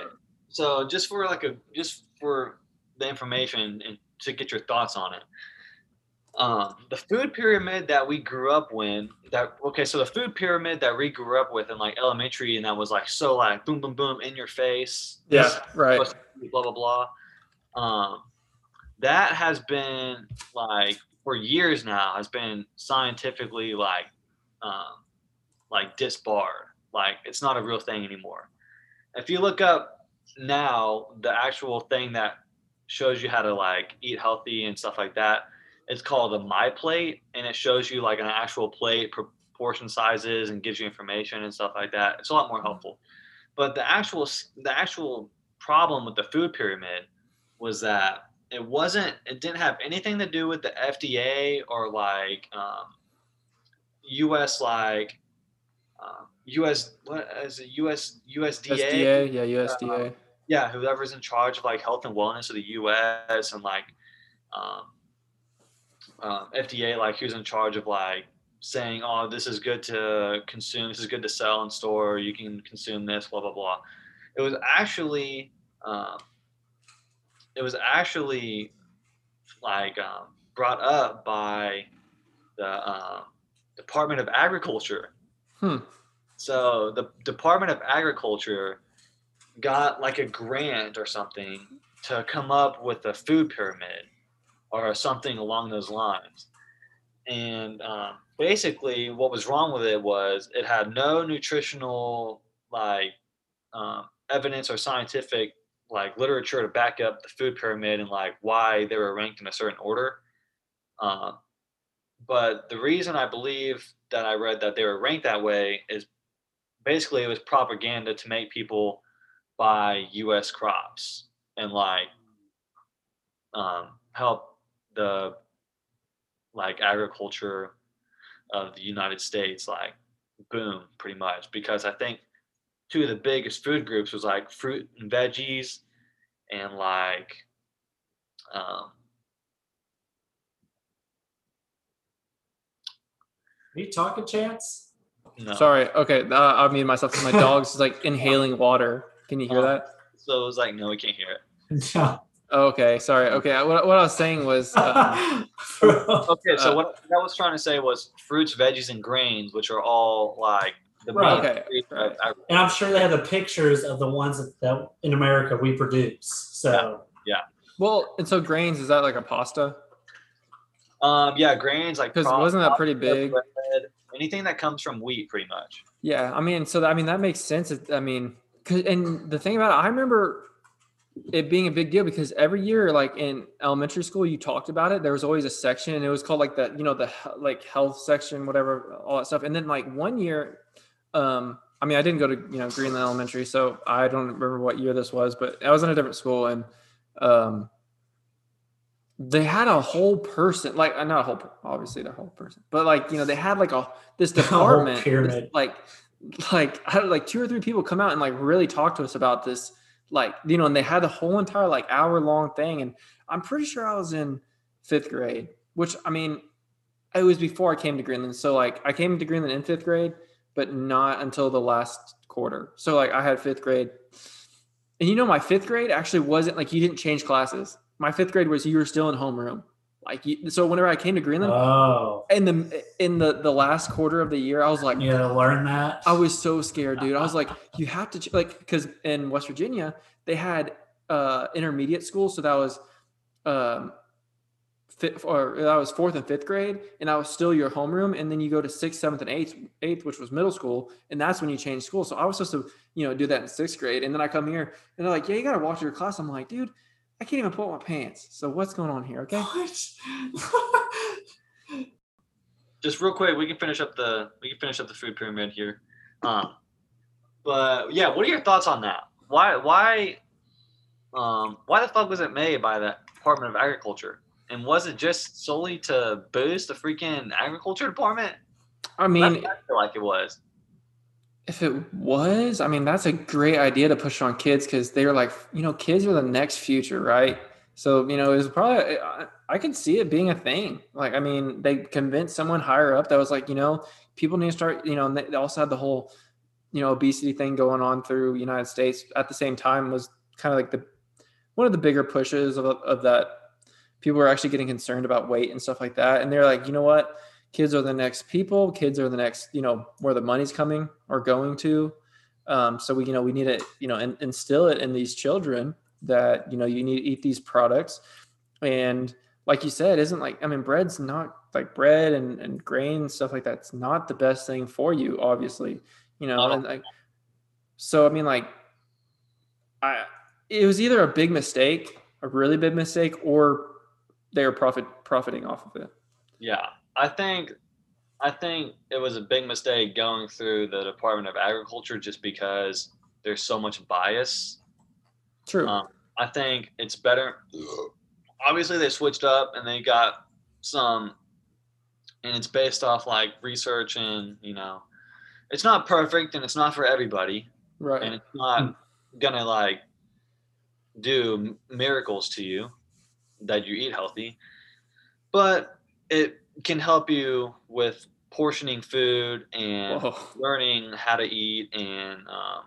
S1: So just for like a just for the information and to get your thoughts on it. Um, the food pyramid that we grew up with that okay, so the food pyramid that we grew up with in like elementary and that was like so like boom boom boom in your face.
S2: Yeah, right.
S1: supposed to be blah blah blah. Um, that has been like for years now has been scientifically like um, like disbarred. Like it's not a real thing anymore. If you look up now the actual thing that shows you how to like eat healthy and stuff like that, it's called a My Plate, and it shows you like an actual plate, proportion sizes, and gives you information and stuff like that. It's a lot more helpful. But the actual the actual problem with the food pyramid was that it wasn't it didn't have anything to do with the FDA or like um, U.S. like uh, US what is it US USDA
S2: USDA, yeah, USDA.
S1: yeah, whoever's in charge of like health and wellness of the U.S. and like um, um, FDA, like who's in charge of like saying, "Oh, this is good to consume. This is good to sell in store. You can consume this." Blah blah blah. It was actually, um, it was actually like um, brought up by the um, Department of Agriculture.
S2: Hmm.
S1: So the Department of Agriculture got like a grant or something to come up with a food pyramid or something along those lines. And um, basically, what was wrong with it was it had no nutritional like um, evidence or scientific like literature to back up the food pyramid and like why they were ranked in a certain order. Um, but the reason I believe that I read that they were ranked that way is basically it was propaganda to make people buy U.S. crops and like um, help the like agriculture of the United States like boom pretty much because I think two of the biggest food groups was like fruit and veggies and like um,
S3: Are you talking, Chance?
S1: no.
S2: Sorry. Okay, uh, I muted myself because my dog's like inhaling water. Can you hear that?
S1: So it was like, no, we can't hear it.
S3: No.
S2: Oh, okay, sorry. Okay, what, what I was saying was, um,
S1: Okay, so
S2: Uh,
S1: what I was trying to say was fruits, veggies, and grains, which are all like the
S3: Right.
S2: Okay,
S1: food of
S2: right.
S3: and I'm sure they have the pictures of the ones that, that in America we produce. So yeah.
S2: well, and so grains is that like a pasta?
S1: Um, yeah, grains like
S2: 'Cause
S1: pro-
S2: wasn't that pretty big?
S1: bread, anything that comes from wheat, pretty much.
S2: Yeah, I mean, so that, I mean that makes sense. It- I mean, 'cause- and the thing about it, I remember it being a big deal because every year, like in elementary school, you talked about it. There was always a section, and it was called like the you know the like health section, whatever, all that stuff. And then like one year, um, I mean, I didn't go to you know Greenland Elementary, so I don't remember what year this was, but I was in a different school, and um, they had a whole person, like uh, not a whole, obviously the whole person, but like you know they had like a this department, this, like like I had like two or three people come out and like really talk to us about this, like you know, and they had the whole entire like hour long thing, and I'm pretty sure I was in fifth grade, which I mean, it was before I came to Greenland, so like I came to Greenland in fifth grade, but not until the last quarter. So like I had fifth grade, and you know, my fifth grade actually wasn't like you didn't change classes. My fifth grade was you were still in homeroom. Like you, so whenever I came to Greenland,
S3: oh,
S2: in the in the the last quarter of the year, I was like,
S3: you gotta learn that.
S2: I was so scared, dude. I was like, you have to like because in West Virginia they had uh intermediate school, so that was um fifth or that was fourth and fifth grade, and I was still your homeroom, and then you go to sixth, seventh, and eighth, eighth, which was middle school, and that's when you change school. So I was supposed to, you know, do that in sixth grade, and then I come here, and they're like, yeah, you gotta watch your class. I'm like, dude, I can't even pull up my pants. So what's going on here? Okay.
S1: Just real quick, we can finish up the we can finish up the food pyramid here. Um, but yeah, what are your thoughts on that? Why why um why the fuck was it made by the Department of Agriculture? And was it just solely to boost the freaking agriculture department?
S2: I mean,
S1: I feel like it was.
S2: If it was, I mean, that's a great idea to push on kids because they're like, you know, kids are the next future, right? So, you know, it was probably, I, I could see it being a thing. Like, I mean, they convinced someone higher up that was like, you know, people need to start, you know, and they also had the whole, you know, obesity thing going on through United States at the same time was kind of like the, one of the bigger pushes of, of that. People were actually getting concerned about weight and stuff like that. And they're like, you know what? kids are the next people kids are the next you know where the money's coming or going to um, so we you know we need to you know in, instill it in these children that you know you need to eat these products and like you said isn't like i mean bread's not like bread and, and grain and stuff like that's not the best thing for you obviously you know and like so i mean like i it was either a big mistake a really big mistake or they were profit profiting off of it
S1: Yeah, I think I think it was a big mistake going through the Department of Agriculture just because there's so much bias.
S2: true
S1: Um, I think it's better. Obviously, they switched up and they got some, and it's based off like research and you know it's not perfect and it's not for everybody
S2: Right.
S1: and it's not gonna like do miracles to you that you eat healthy but it can help you with portioning food and
S2: Whoa.
S1: learning how to eat and um,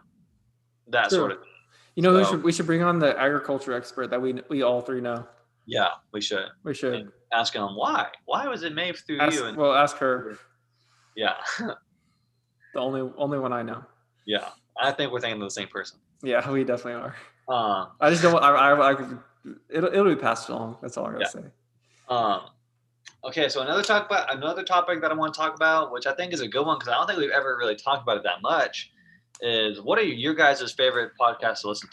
S1: that
S2: True.
S1: sort of thing
S2: You know, we should we should bring on the agriculture expert that we we all three know.
S1: yeah we should
S2: We should
S1: and ask him why why was it made through
S2: ask,
S1: you and
S2: well ask her.
S1: yeah
S2: The only only one I know.
S1: yeah i think we're thinking of the same person
S2: Yeah, we definitely are.
S1: um,
S2: I just don't. I. I, I it'll it'll be passed along. That's all I gotta
S1: Yeah.
S2: say.
S1: Um, okay, so another talk about another topic that I want to talk about, which I think is a good one because I don't think we've ever really talked about it that much, is what are your guys' favorite podcasts to listen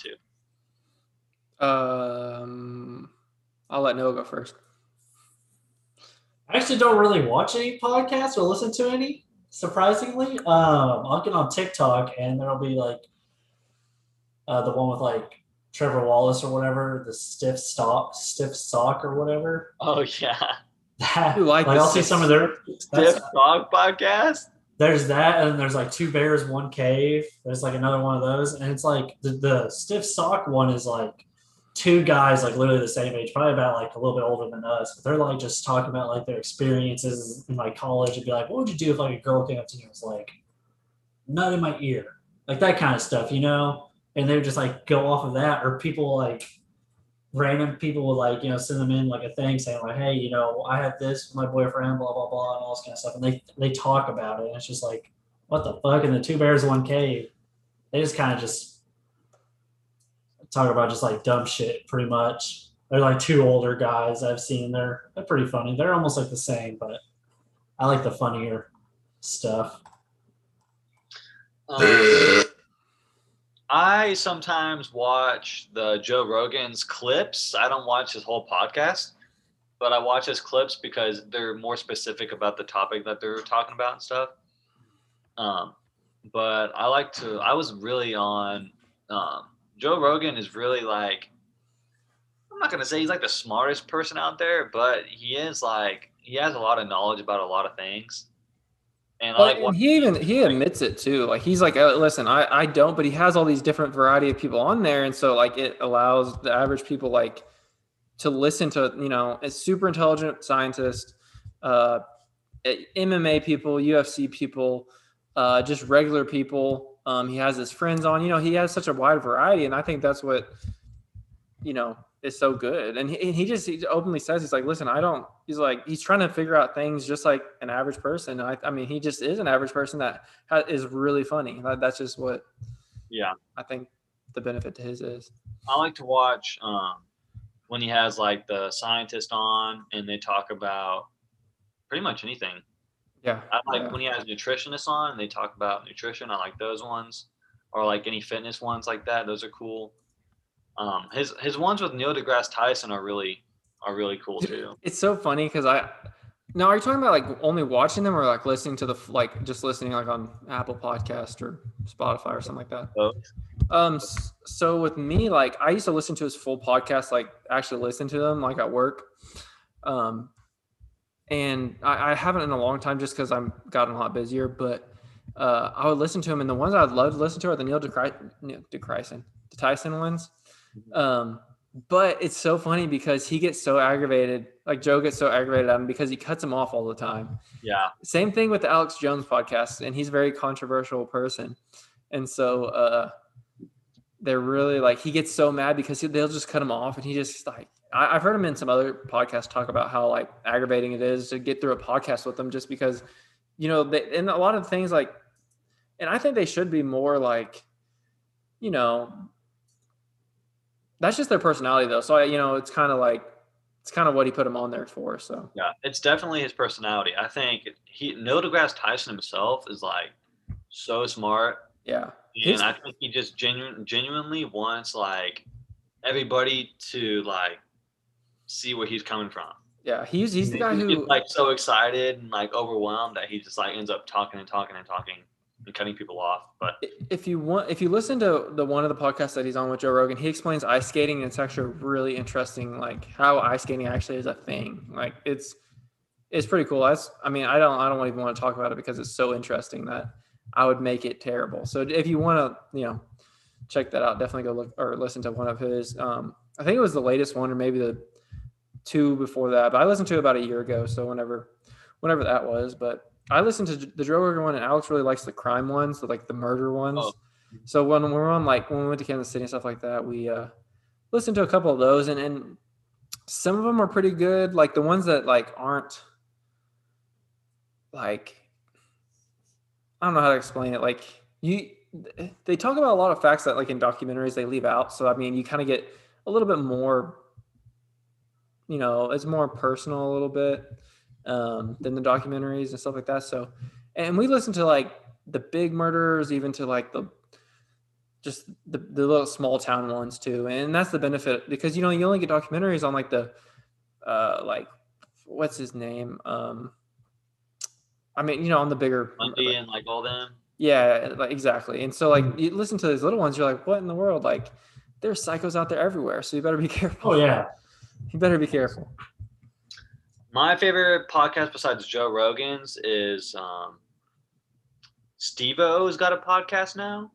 S1: to?
S2: Um, I'll let Noah go first.
S3: I actually don't really watch any podcasts or listen to any, surprisingly. Um, I'll get on TikTok and there'll be like uh, the one with like Trevor Wallace or whatever, the stiff stock, stiff sock or whatever.
S1: Oh yeah,
S3: That,
S2: You like
S3: like I'll see some of their.
S1: Stiff
S3: That's,
S1: Dog Podcast.
S3: there's that, and there's like two bears, one cave. There's like another one of those, and it's like the, the stiff sock one is like two guys like literally the same age, probably about like a little bit older than us, but they're like just talking about like their experiences in like college and be like, what would you do if like a girl came up to you and was like, nut in my ear, like that kind of stuff, you know? And they would just like go off of that, or people like random people would like you know send them in like a thing saying like, hey, you know, I have this with my boyfriend, blah blah blah, and all this kind of stuff, and they they talk about it, and it's just like, what the fuck? And the two bears, one cave, they just kind of just talk about just like dumb shit pretty much. They're like two older guys I've seen. They're they're pretty funny. They're almost like the same, but I like the funnier stuff.
S1: Um, I sometimes watch the Joe Rogan's clips. I don't watch his whole podcast, but I watch his clips because they're more specific about the topic that they're talking about and stuff. Um, but I like to. I was really on. Um, Joe Rogan is really like. I'm not gonna say he's like the smartest person out there, but he is like he has a lot of knowledge about a lot of things. And I like
S2: he even he admits it too. Like he's like, uh, listen, I I don't, but he has all these different variety of people on there, and so like it allows the average people like to listen to you know a super intelligent scientist, uh, MMA people, UFC people, uh, just regular people. Um, he has his friends on. You know, he has such a wide variety, and I think that's what you know is so good. And he, he just he openly says he's like, listen, I don't. He's like he's trying to figure out things just like an average person. I, I mean, he just is an average person that ha- is really funny. That, that's just what
S1: yeah.
S2: I think the benefit to his is.
S1: I like to watch um, when he has like the scientist on and they talk about pretty much anything.
S2: Yeah,
S1: I like
S2: yeah.
S1: when he has nutritionists on and they talk about nutrition. I like those ones, or like any fitness ones like that. Those are cool. Um, his his ones with Neil deGrasse Tyson are really are really cool too.
S2: It's so funny because I now are you talking about like only watching them or like listening to the like just listening like on Apple Podcast or Spotify or something like that?
S1: Both.
S2: Um, so with me, like I used to listen to his full podcast, like actually listen to them like at work. Um, and I, I haven't in a long time just because I'm gotten a lot busier, but uh, I would listen to him. And the ones I'd love to listen to are the Neil deGrasse, Neil deGrasse, the Tyson ones. Um, but it's so funny because he gets so aggravated, like Joe gets so aggravated at him because he cuts him off all the time.
S1: Yeah,
S2: Same thing with the Alex Jones podcast, and he's a very controversial person, and so uh, they're really like he gets so mad because they'll just cut him off, and he just like I, I've heard him in some other podcasts talk about how like aggravating it is to get through a podcast with them just because you know they, and a lot of things like, and I think they should be more like, you know, that's just their personality though. So I, you know, it's kind of like it's kind of what he put him on there for. So
S1: yeah, it's definitely his personality. I think he Neil deGrasse Tyson himself is like so smart
S2: yeah.
S1: and I think he just genuine, genuinely wants like everybody to like see where he's coming from.
S2: Yeah, he's he's the guy who
S1: gets, like so excited and like overwhelmed that he just like ends up talking and talking and talking and cutting people off. But
S2: if you want if you listen to the one of the podcasts that he's on with Joe Rogan, he explains ice skating and it's actually really interesting like how ice skating actually is a thing. Like it's it's pretty cool. That's I mean, I don't I don't even want to talk about it because it's so interesting that I would make it terrible. So if you want to, you know, check that out, definitely go look or listen to one of his. Um, I think it was the latest one, or maybe the two before that. But I listened to it about a year ago, so whenever, whenever that was. But I listened to the Joe Rogan one, and Alex really likes the crime ones, the, like the murder ones.
S1: Oh.
S2: So when we we're on like when we went to Kansas City and stuff like that, we uh, listened to a couple of those, and and some of them are pretty good. Like the ones that like aren't like I don't know how to explain it. Like you, they talk about a lot of facts that like in documentaries they leave out. So I mean, you kind of get a little bit more. You know, it's more personal a little bit um, than the documentaries and stuff like that. So, and we listen to like the big murderers, even to like the just the, the little small town ones too. And that's the benefit because you know you only get documentaries on like the uh like what's his name? Um I mean, you know, on the bigger
S1: Monday and like all them.
S2: yeah, like exactly. And so like you listen to these little ones, you're like, what in the world? Like there's psychos out there everywhere. So you better be careful.
S3: Oh yeah.
S2: You better be careful.
S1: My favorite podcast besides Joe Rogan's is um, Steve O's got a podcast now,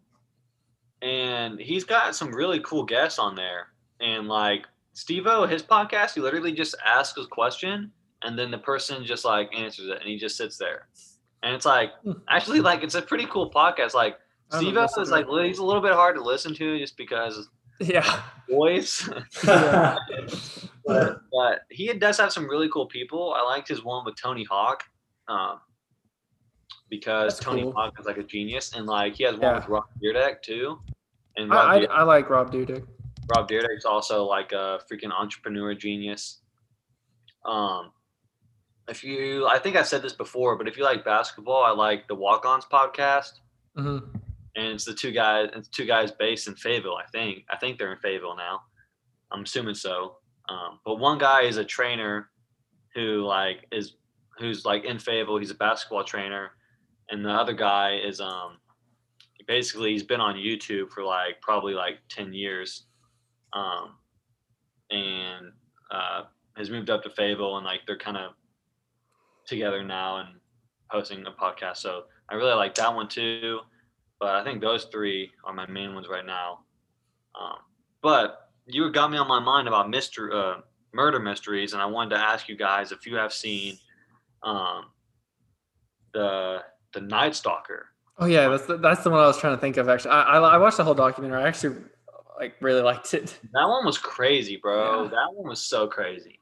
S1: and he's got some really cool guests on there. And like Steve O, his podcast, he literally just asks a question, and then the person just like answers it, and he just sits there. And it's like
S2: Hmm.
S1: actually like it's a pretty cool podcast. Like Steve O is like he's a little bit hard to listen to just because
S2: Yeah.
S1: voice.
S2: Yeah.
S1: but, but he does have some really cool people. I liked his one with Tony Hawk, um, because
S2: That's
S1: Tony
S2: cool.
S1: Hawk is like a genius, and like he has one
S2: Yeah.
S1: with Rob Dyrdek too. And Rob,
S2: I, I, I like Rob Dyrdek.
S1: Rob Dyrdek's also like a freaking entrepreneur genius. Um, if you, I think I said this before, but if you like basketball, I like the Walk Ons podcast,
S2: hmm
S1: and it's the two guys, it's two guys based in Fayetteville. I think, I think they're in Fayetteville now. I'm assuming so. Um, but one guy is a trainer who like is who's like in Fayetteville. He's a basketball trainer, and the other guy is um basically he's been on YouTube for like probably like ten years, um, and uh, has moved up to Fayetteville, and like they're kind of together now and posting a podcast. So I really like that one too. But I think those three are my main ones right now. Um, but you got me on my mind about mystery, uh, murder mysteries, and I wanted to ask you guys if you have seen um, the the Night Stalker.
S2: Oh yeah, that's the, that's the one I was trying to think of. Actually, I, I, I watched the whole documentary. I actually like really liked it.
S1: That one was crazy, bro.
S2: Yeah.
S1: That one was so crazy.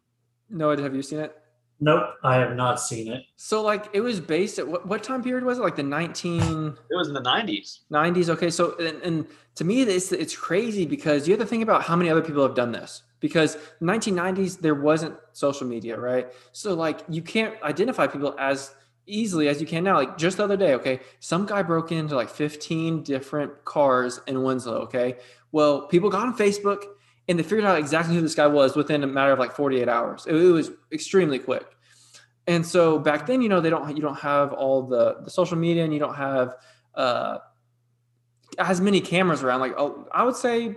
S2: Noah, have you seen it?
S3: Nope, I have not seen it.
S2: So like it was based at what, what time period was it? Like the 19
S1: It was in the '90s.
S2: Okay, so and, and to me it's it's crazy because you have to think about how many other people have done this. Because 1990s there wasn't social media, right? So like you can't identify people as easily as you can now. Like just the other day, okay, some guy broke into like 15 different cars in Winslow. Okay, well people got on Facebook and they figured out exactly who this guy was within a matter of like 48 hours. It, it was extremely quick. And so back then, you know, they don't you don't have all the the social media and you don't have uh as many cameras around. Like oh, I would say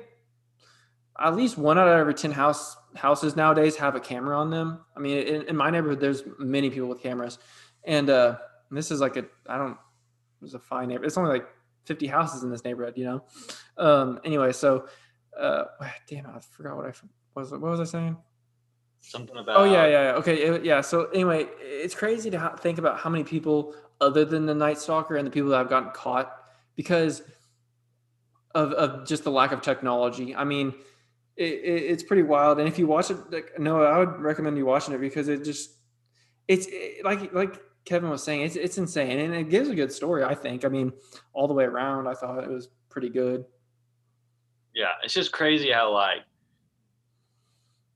S2: at least one out of every 10 house houses nowadays have a camera on them. I mean, in, in my neighborhood, there's many people with cameras. And uh this is like a I don't it's a fine neighborhood. It's only like 50 houses in this neighborhood, you know. Um anyway, so uh damn I forgot what I was what was I saying?
S1: Something about.
S2: Oh yeah, yeah, yeah. Okay, it- yeah. So anyway, it's crazy to ha- think about how many people other than the Night Stalker and the people that have gotten caught because of of just the lack of technology. I mean, it, it, it's pretty wild. And if you watch it, like, no, I would recommend you watching it because it just it's it, like like Kevin was saying, it's it's insane and it gives a good story. I think. I mean, all the way around, I thought it was pretty good.
S1: Yeah, it's just crazy how like.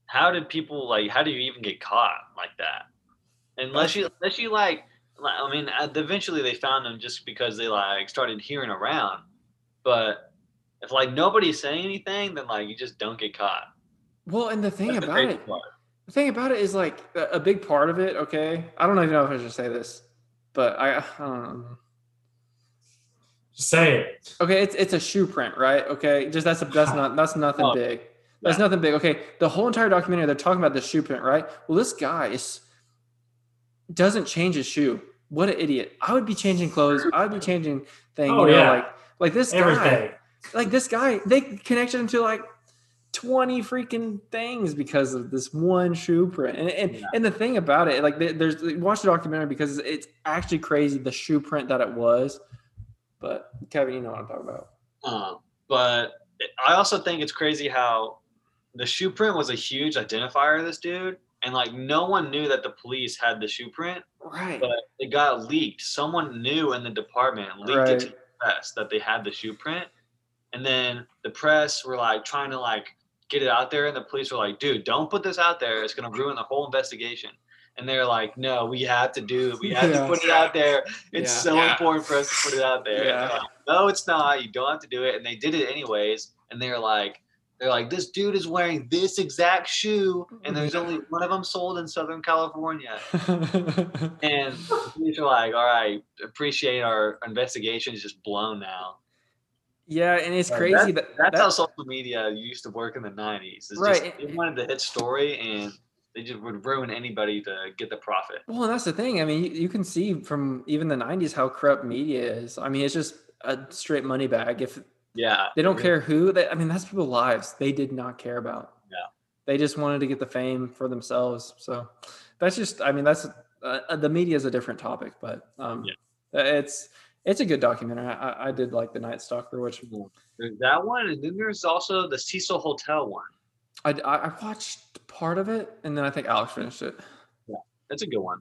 S1: How did people like? How do you even get caught like that? Unless you, unless you like, like, I mean, uh, eventually they found them just because they like started hearing around. But if like nobody's saying anything, then like you just don't get caught.
S2: Well, and the thing
S1: That's
S2: about
S1: crazy
S2: it,
S1: part.
S2: The thing about it is like a, a big part of it. Okay, I don't even know if I should say this, but I, I don't know.
S3: Just say it.
S2: Okay, it's it's a shoe print, right? Okay, just that's a, that's not that's nothing
S1: Oh,
S2: big. That's nothing big. Okay, the whole entire documentary they're talking about the shoe print, right? Well, this guy is doesn't change his shoe. what an idiot! I would be changing clothes. I would be changing things.
S3: Oh,
S2: you know,
S3: yeah.
S2: like like this guy, like this guy. They connected him to like twenty freaking things because of this one shoe print. And and,
S1: Yeah.
S2: and the thing about it, like there's watch the documentary because it's actually crazy the shoe print that it was. But Kevin, you know what I'm talking about.
S1: Um, but I also think it's crazy how the shoe print was a huge identifier of this dude, and like no one knew that the police had the shoe print,
S2: Right.
S1: but it got leaked. Someone knew in the department leaked it to the press that they had the shoe print, and then the press were like trying to like get it out there, and the police were like, "Dude, don't put this out there. It's gonna ruin the whole investigation." And they're like, "No, we have to do it. We have
S2: Yeah.
S1: to put it out there. It's
S2: Yeah.
S1: so
S2: Yeah.
S1: important for us to put it out there."
S2: Yeah.
S1: like, no, it's not. You don't have to do it. And they did it anyways. And they're like, they're like, this dude is wearing this exact shoe, and there's only one of them sold in Southern California. And the police are like, all right, appreciate our investigation is just blown now.
S2: yeah, and it's
S1: Yeah,
S2: crazy that,
S1: That's
S2: that-
S1: how social media used to work in the 90s. It's
S2: Right.
S1: Just, they wanted the hit story, and they just would ruin anybody to get the profit.
S2: Well, that's the thing. I mean, you, you can see from even the '90s how corrupt media is. I mean, it's just a straight money bag. If
S1: Yeah.
S2: they don't care who, they, I mean, that's people's lives. They did not care about.
S1: Yeah.
S2: They just wanted to get the fame for themselves. So that's just. I mean, that's uh, the media is a different topic, but um,
S1: Yeah.
S2: it's it's a good documentary. I, I- I did like the Night Stalker, which
S1: There's that one, and then there's also the Cecil Hotel one.
S2: I, I I watched part of it, and then I think Alex finished it.
S1: Yeah, That's a good one.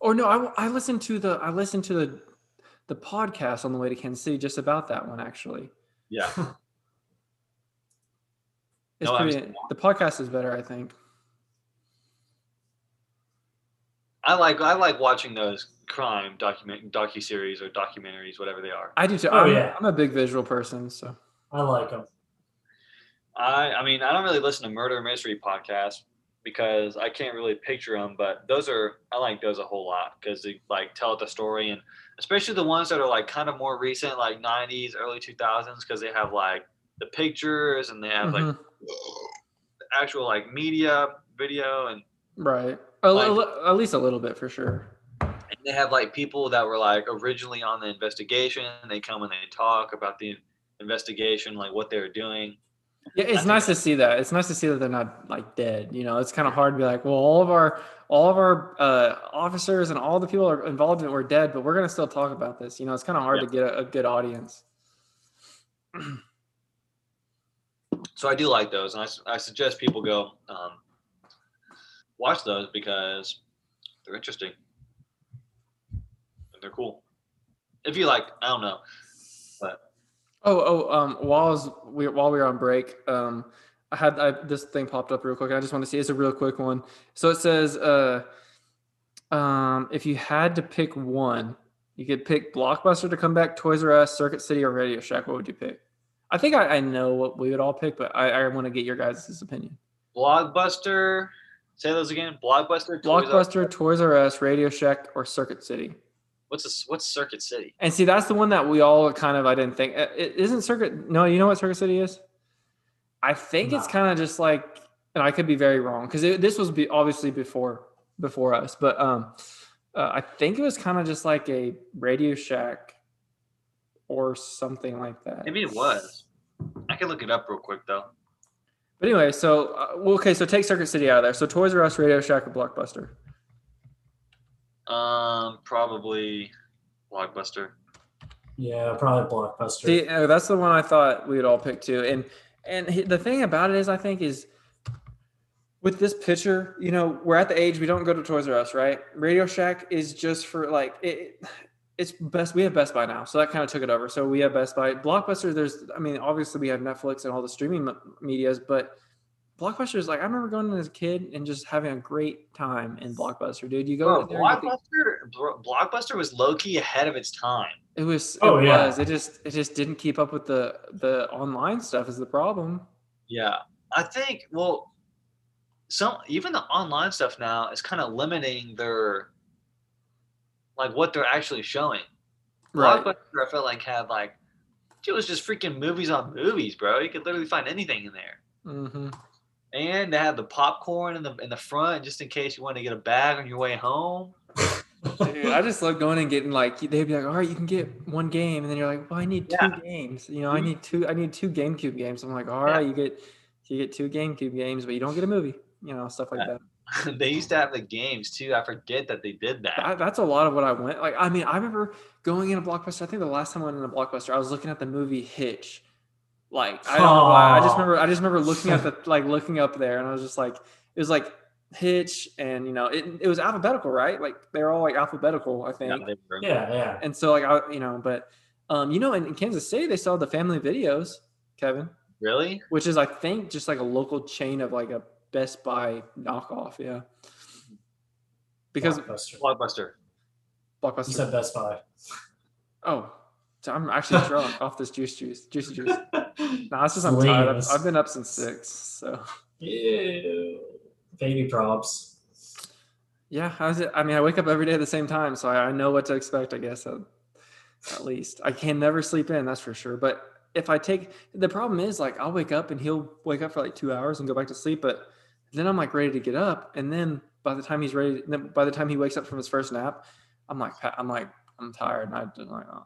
S2: Or no, I, I listened to the I listened to the the podcast on the way to Kansas City just about that one actually.
S1: Yeah.
S2: It's
S1: No, I was-
S2: pretty, the podcast is better, I think.
S1: I like I like watching those crime document docu series or documentaries, whatever they are.
S2: I do too.
S3: Oh,
S2: I'm,
S3: yeah.
S2: I'm a big visual person, so
S3: I like them.
S1: I I mean I don't really listen to murder mystery podcasts because I can't really picture them, but those are I like those a whole lot because they like tell the story and especially the ones that are like kind of more recent, like '90s, early 2000s, because they have like the pictures and they have like
S2: Mhm.
S1: the actual like media video and
S2: right. A,
S1: like-
S2: li- at least a little bit for sure.
S1: and they have like people that were like originally on the investigation they come and they talk about the investigation like what they were doing
S2: Yeah, it's nice to see that. It's nice to see that they're not like dead. You know, it's kind of hard to be like, well, all of our all of our uh, officers and all the people are involved in it were dead, but we're gonna still talk about this. You know, it's kind of hard
S1: Yeah.
S2: to get a, a good audience.
S1: so i do like those and i, I suggest people go um, watch those because they're interesting and they're cool if you like i don't know
S2: Oh, oh, um, while I was, we, while we were on break, um, I had I, this thing popped up real quick. I just want to see. It's a real quick one. So it says, uh, um, if you had to pick one, you could pick Blockbuster to come back, Toys R Us, Circuit City, or Radio Shack. What would you pick? I think I, I know what we would all pick, but I, I want to get your guys' opinion.
S1: blockbuster say those again blockbuster Toys R Us-
S2: Blockbuster, Toys R Us, Radio Shack, or Circuit City.
S1: What's this what's circuit city
S2: And see, that's the one that we all kind of I didn't think. it- Isn't Circuit? No, you know what Circuit City is? I think it's kind of just like, and I could be very wrong because this was be, obviously before before us, but um, uh, I think it was kind of just like a Radio Shack or something like that.
S1: maybe it was i can look it up real quick though
S2: But anyway, so uh, well, okay, so take Circuit City out of there. So Toys R Us, Radio Shack, or Blockbuster.
S1: Um probably blockbuster
S3: Yeah, probably Blockbuster.
S2: See, uh, that's the one I thought we would all pick too. And and the thing about it is, I think is with this picture, you know, we're at the age we don't go to Toys R Us, right? Radio Shack is just for like it. It's best. We have Best Buy now, so that kind of took it over. So we have Best Buy, Blockbuster. There's, I mean, obviously we have Netflix and all the streaming m- medias, but Blockbuster is like I remember going as a kid and just having a great time in Blockbuster, dude. You go
S1: Bro,
S2: there,
S1: blockbuster Bro- blockbuster was low-key ahead of its time
S2: it was, it
S3: Oh, yeah.
S2: was. It just, it just didn't keep up with the the online stuff. Is the problem?
S1: Yeah, I think. Well, some even the online stuff now is kind of limiting their like what they're actually showing. Blockbuster, I felt like had like it was just freaking movies on movies, bro. You could literally find anything in there,
S2: Mm-hmm.
S1: And they had the popcorn in the in the front just in case you want to get a bag on your way home.
S2: Dude, I just love going and getting like they'd be like, all right, you can get one game, and then you're like, well, I need two
S1: Yeah.
S2: games. You know, I need two. I need two GameCube games. I'm like, all right, you get you get two GameCube games, but you don't get a movie. You know, stuff like
S1: Yeah.
S2: that.
S1: they used to have the games too. I forget that they did that.
S2: that. That's a lot of what I went. Like, I mean, I remember going in a blockbuster. I think the last time I went in a blockbuster, I was looking at the movie Hitch. Like, I don't know why. I just remember. I just remember looking at the like looking up there, and I was just like, it was like Hitch, and you know, it it was alphabetical, right? Like they're all like alphabetical, I think.
S1: Yeah,
S3: Yeah, yeah.
S2: And so like I, you know, but um, you know, in, in Kansas City they sell the family videos, Kevin,
S1: Really?
S2: which is I think just like a local chain of like a Best Buy knockoff, yeah. Because
S3: Blockbuster.
S1: Blockbuster.
S3: You said Best Buy.
S2: oh, so I'm actually drunk off this juice juice, juicy juice. No, it's just I'm tired. I've, I've been up since six, so
S3: Ew. Baby props.
S2: yeah. how's it? I mean, I wake up every day at the same time, so I, I know what to expect. I guess at, at least I can never sleep in. That's for sure. But if I take the problem is like I'll wake up and he'll wake up for like two hours and go back to sleep, but then I'm like ready to get up, and then by the time he's ready, by the time he wakes up from his first nap, I'm like I'm like I'm tired, and I'm just like oh.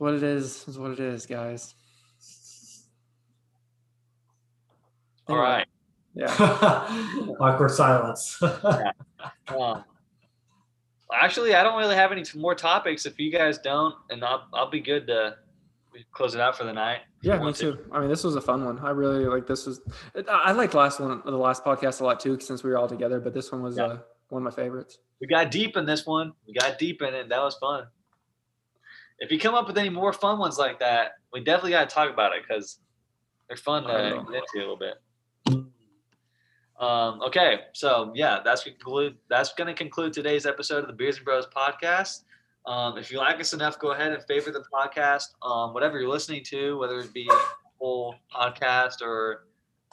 S2: But it's what it is. It's what it is, guys.
S1: All
S2: Anyway,
S1: right.
S2: Yeah.
S3: Awkward silence.
S1: Um, actually, I don't really have any more topics. If you guys don't, and I'll, I'll be good to close it out for the night.
S2: Yeah, me
S1: want to.
S2: too. I mean, this was a fun one. I really like this was. I I liked last one, the last podcast a lot too, since we were all together. But this one was
S1: Yeah.
S2: uh, one of my favorites.
S1: We got deep in this one. We got deep in it. That was fun. If you come up with any more fun ones like that, we definitely got to talk about it because they're fun to get into a little bit. Um, okay, so yeah, that's conclude. That's going to conclude today's episode of the Beers and Bros podcast. Um, if you like us enough, go ahead and favorite the podcast. Um, whatever you're listening to, whether it be Apple Podcast or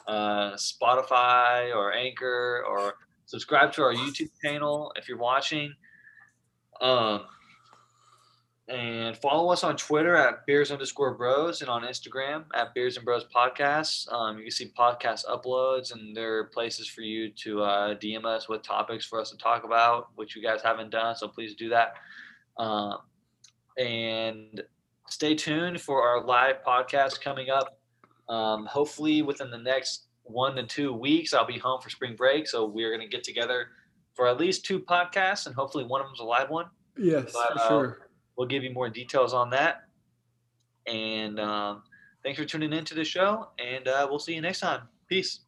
S1: uh, Spotify or Anchor or subscribe to our YouTube channel if you're watching. Um, and follow us on Twitter at beers underscore bros and on Instagram at beers and bros podcasts. Um, you can see podcast uploads and there are places for you to uh, DM us with topics for us to talk about, which you guys haven't done. So please do that. Um, and stay tuned for our live podcast coming up. Um, hopefully within the next one to two weeks, I'll be home for spring break. So we're going to get together for at least two podcasts and hopefully one of them's a live one.
S2: Yes,
S1: But,
S2: for
S1: uh,
S2: sure.
S1: We'll give you more details on that. And um, thanks for tuning into the show, and uh, we'll see you next time. Peace.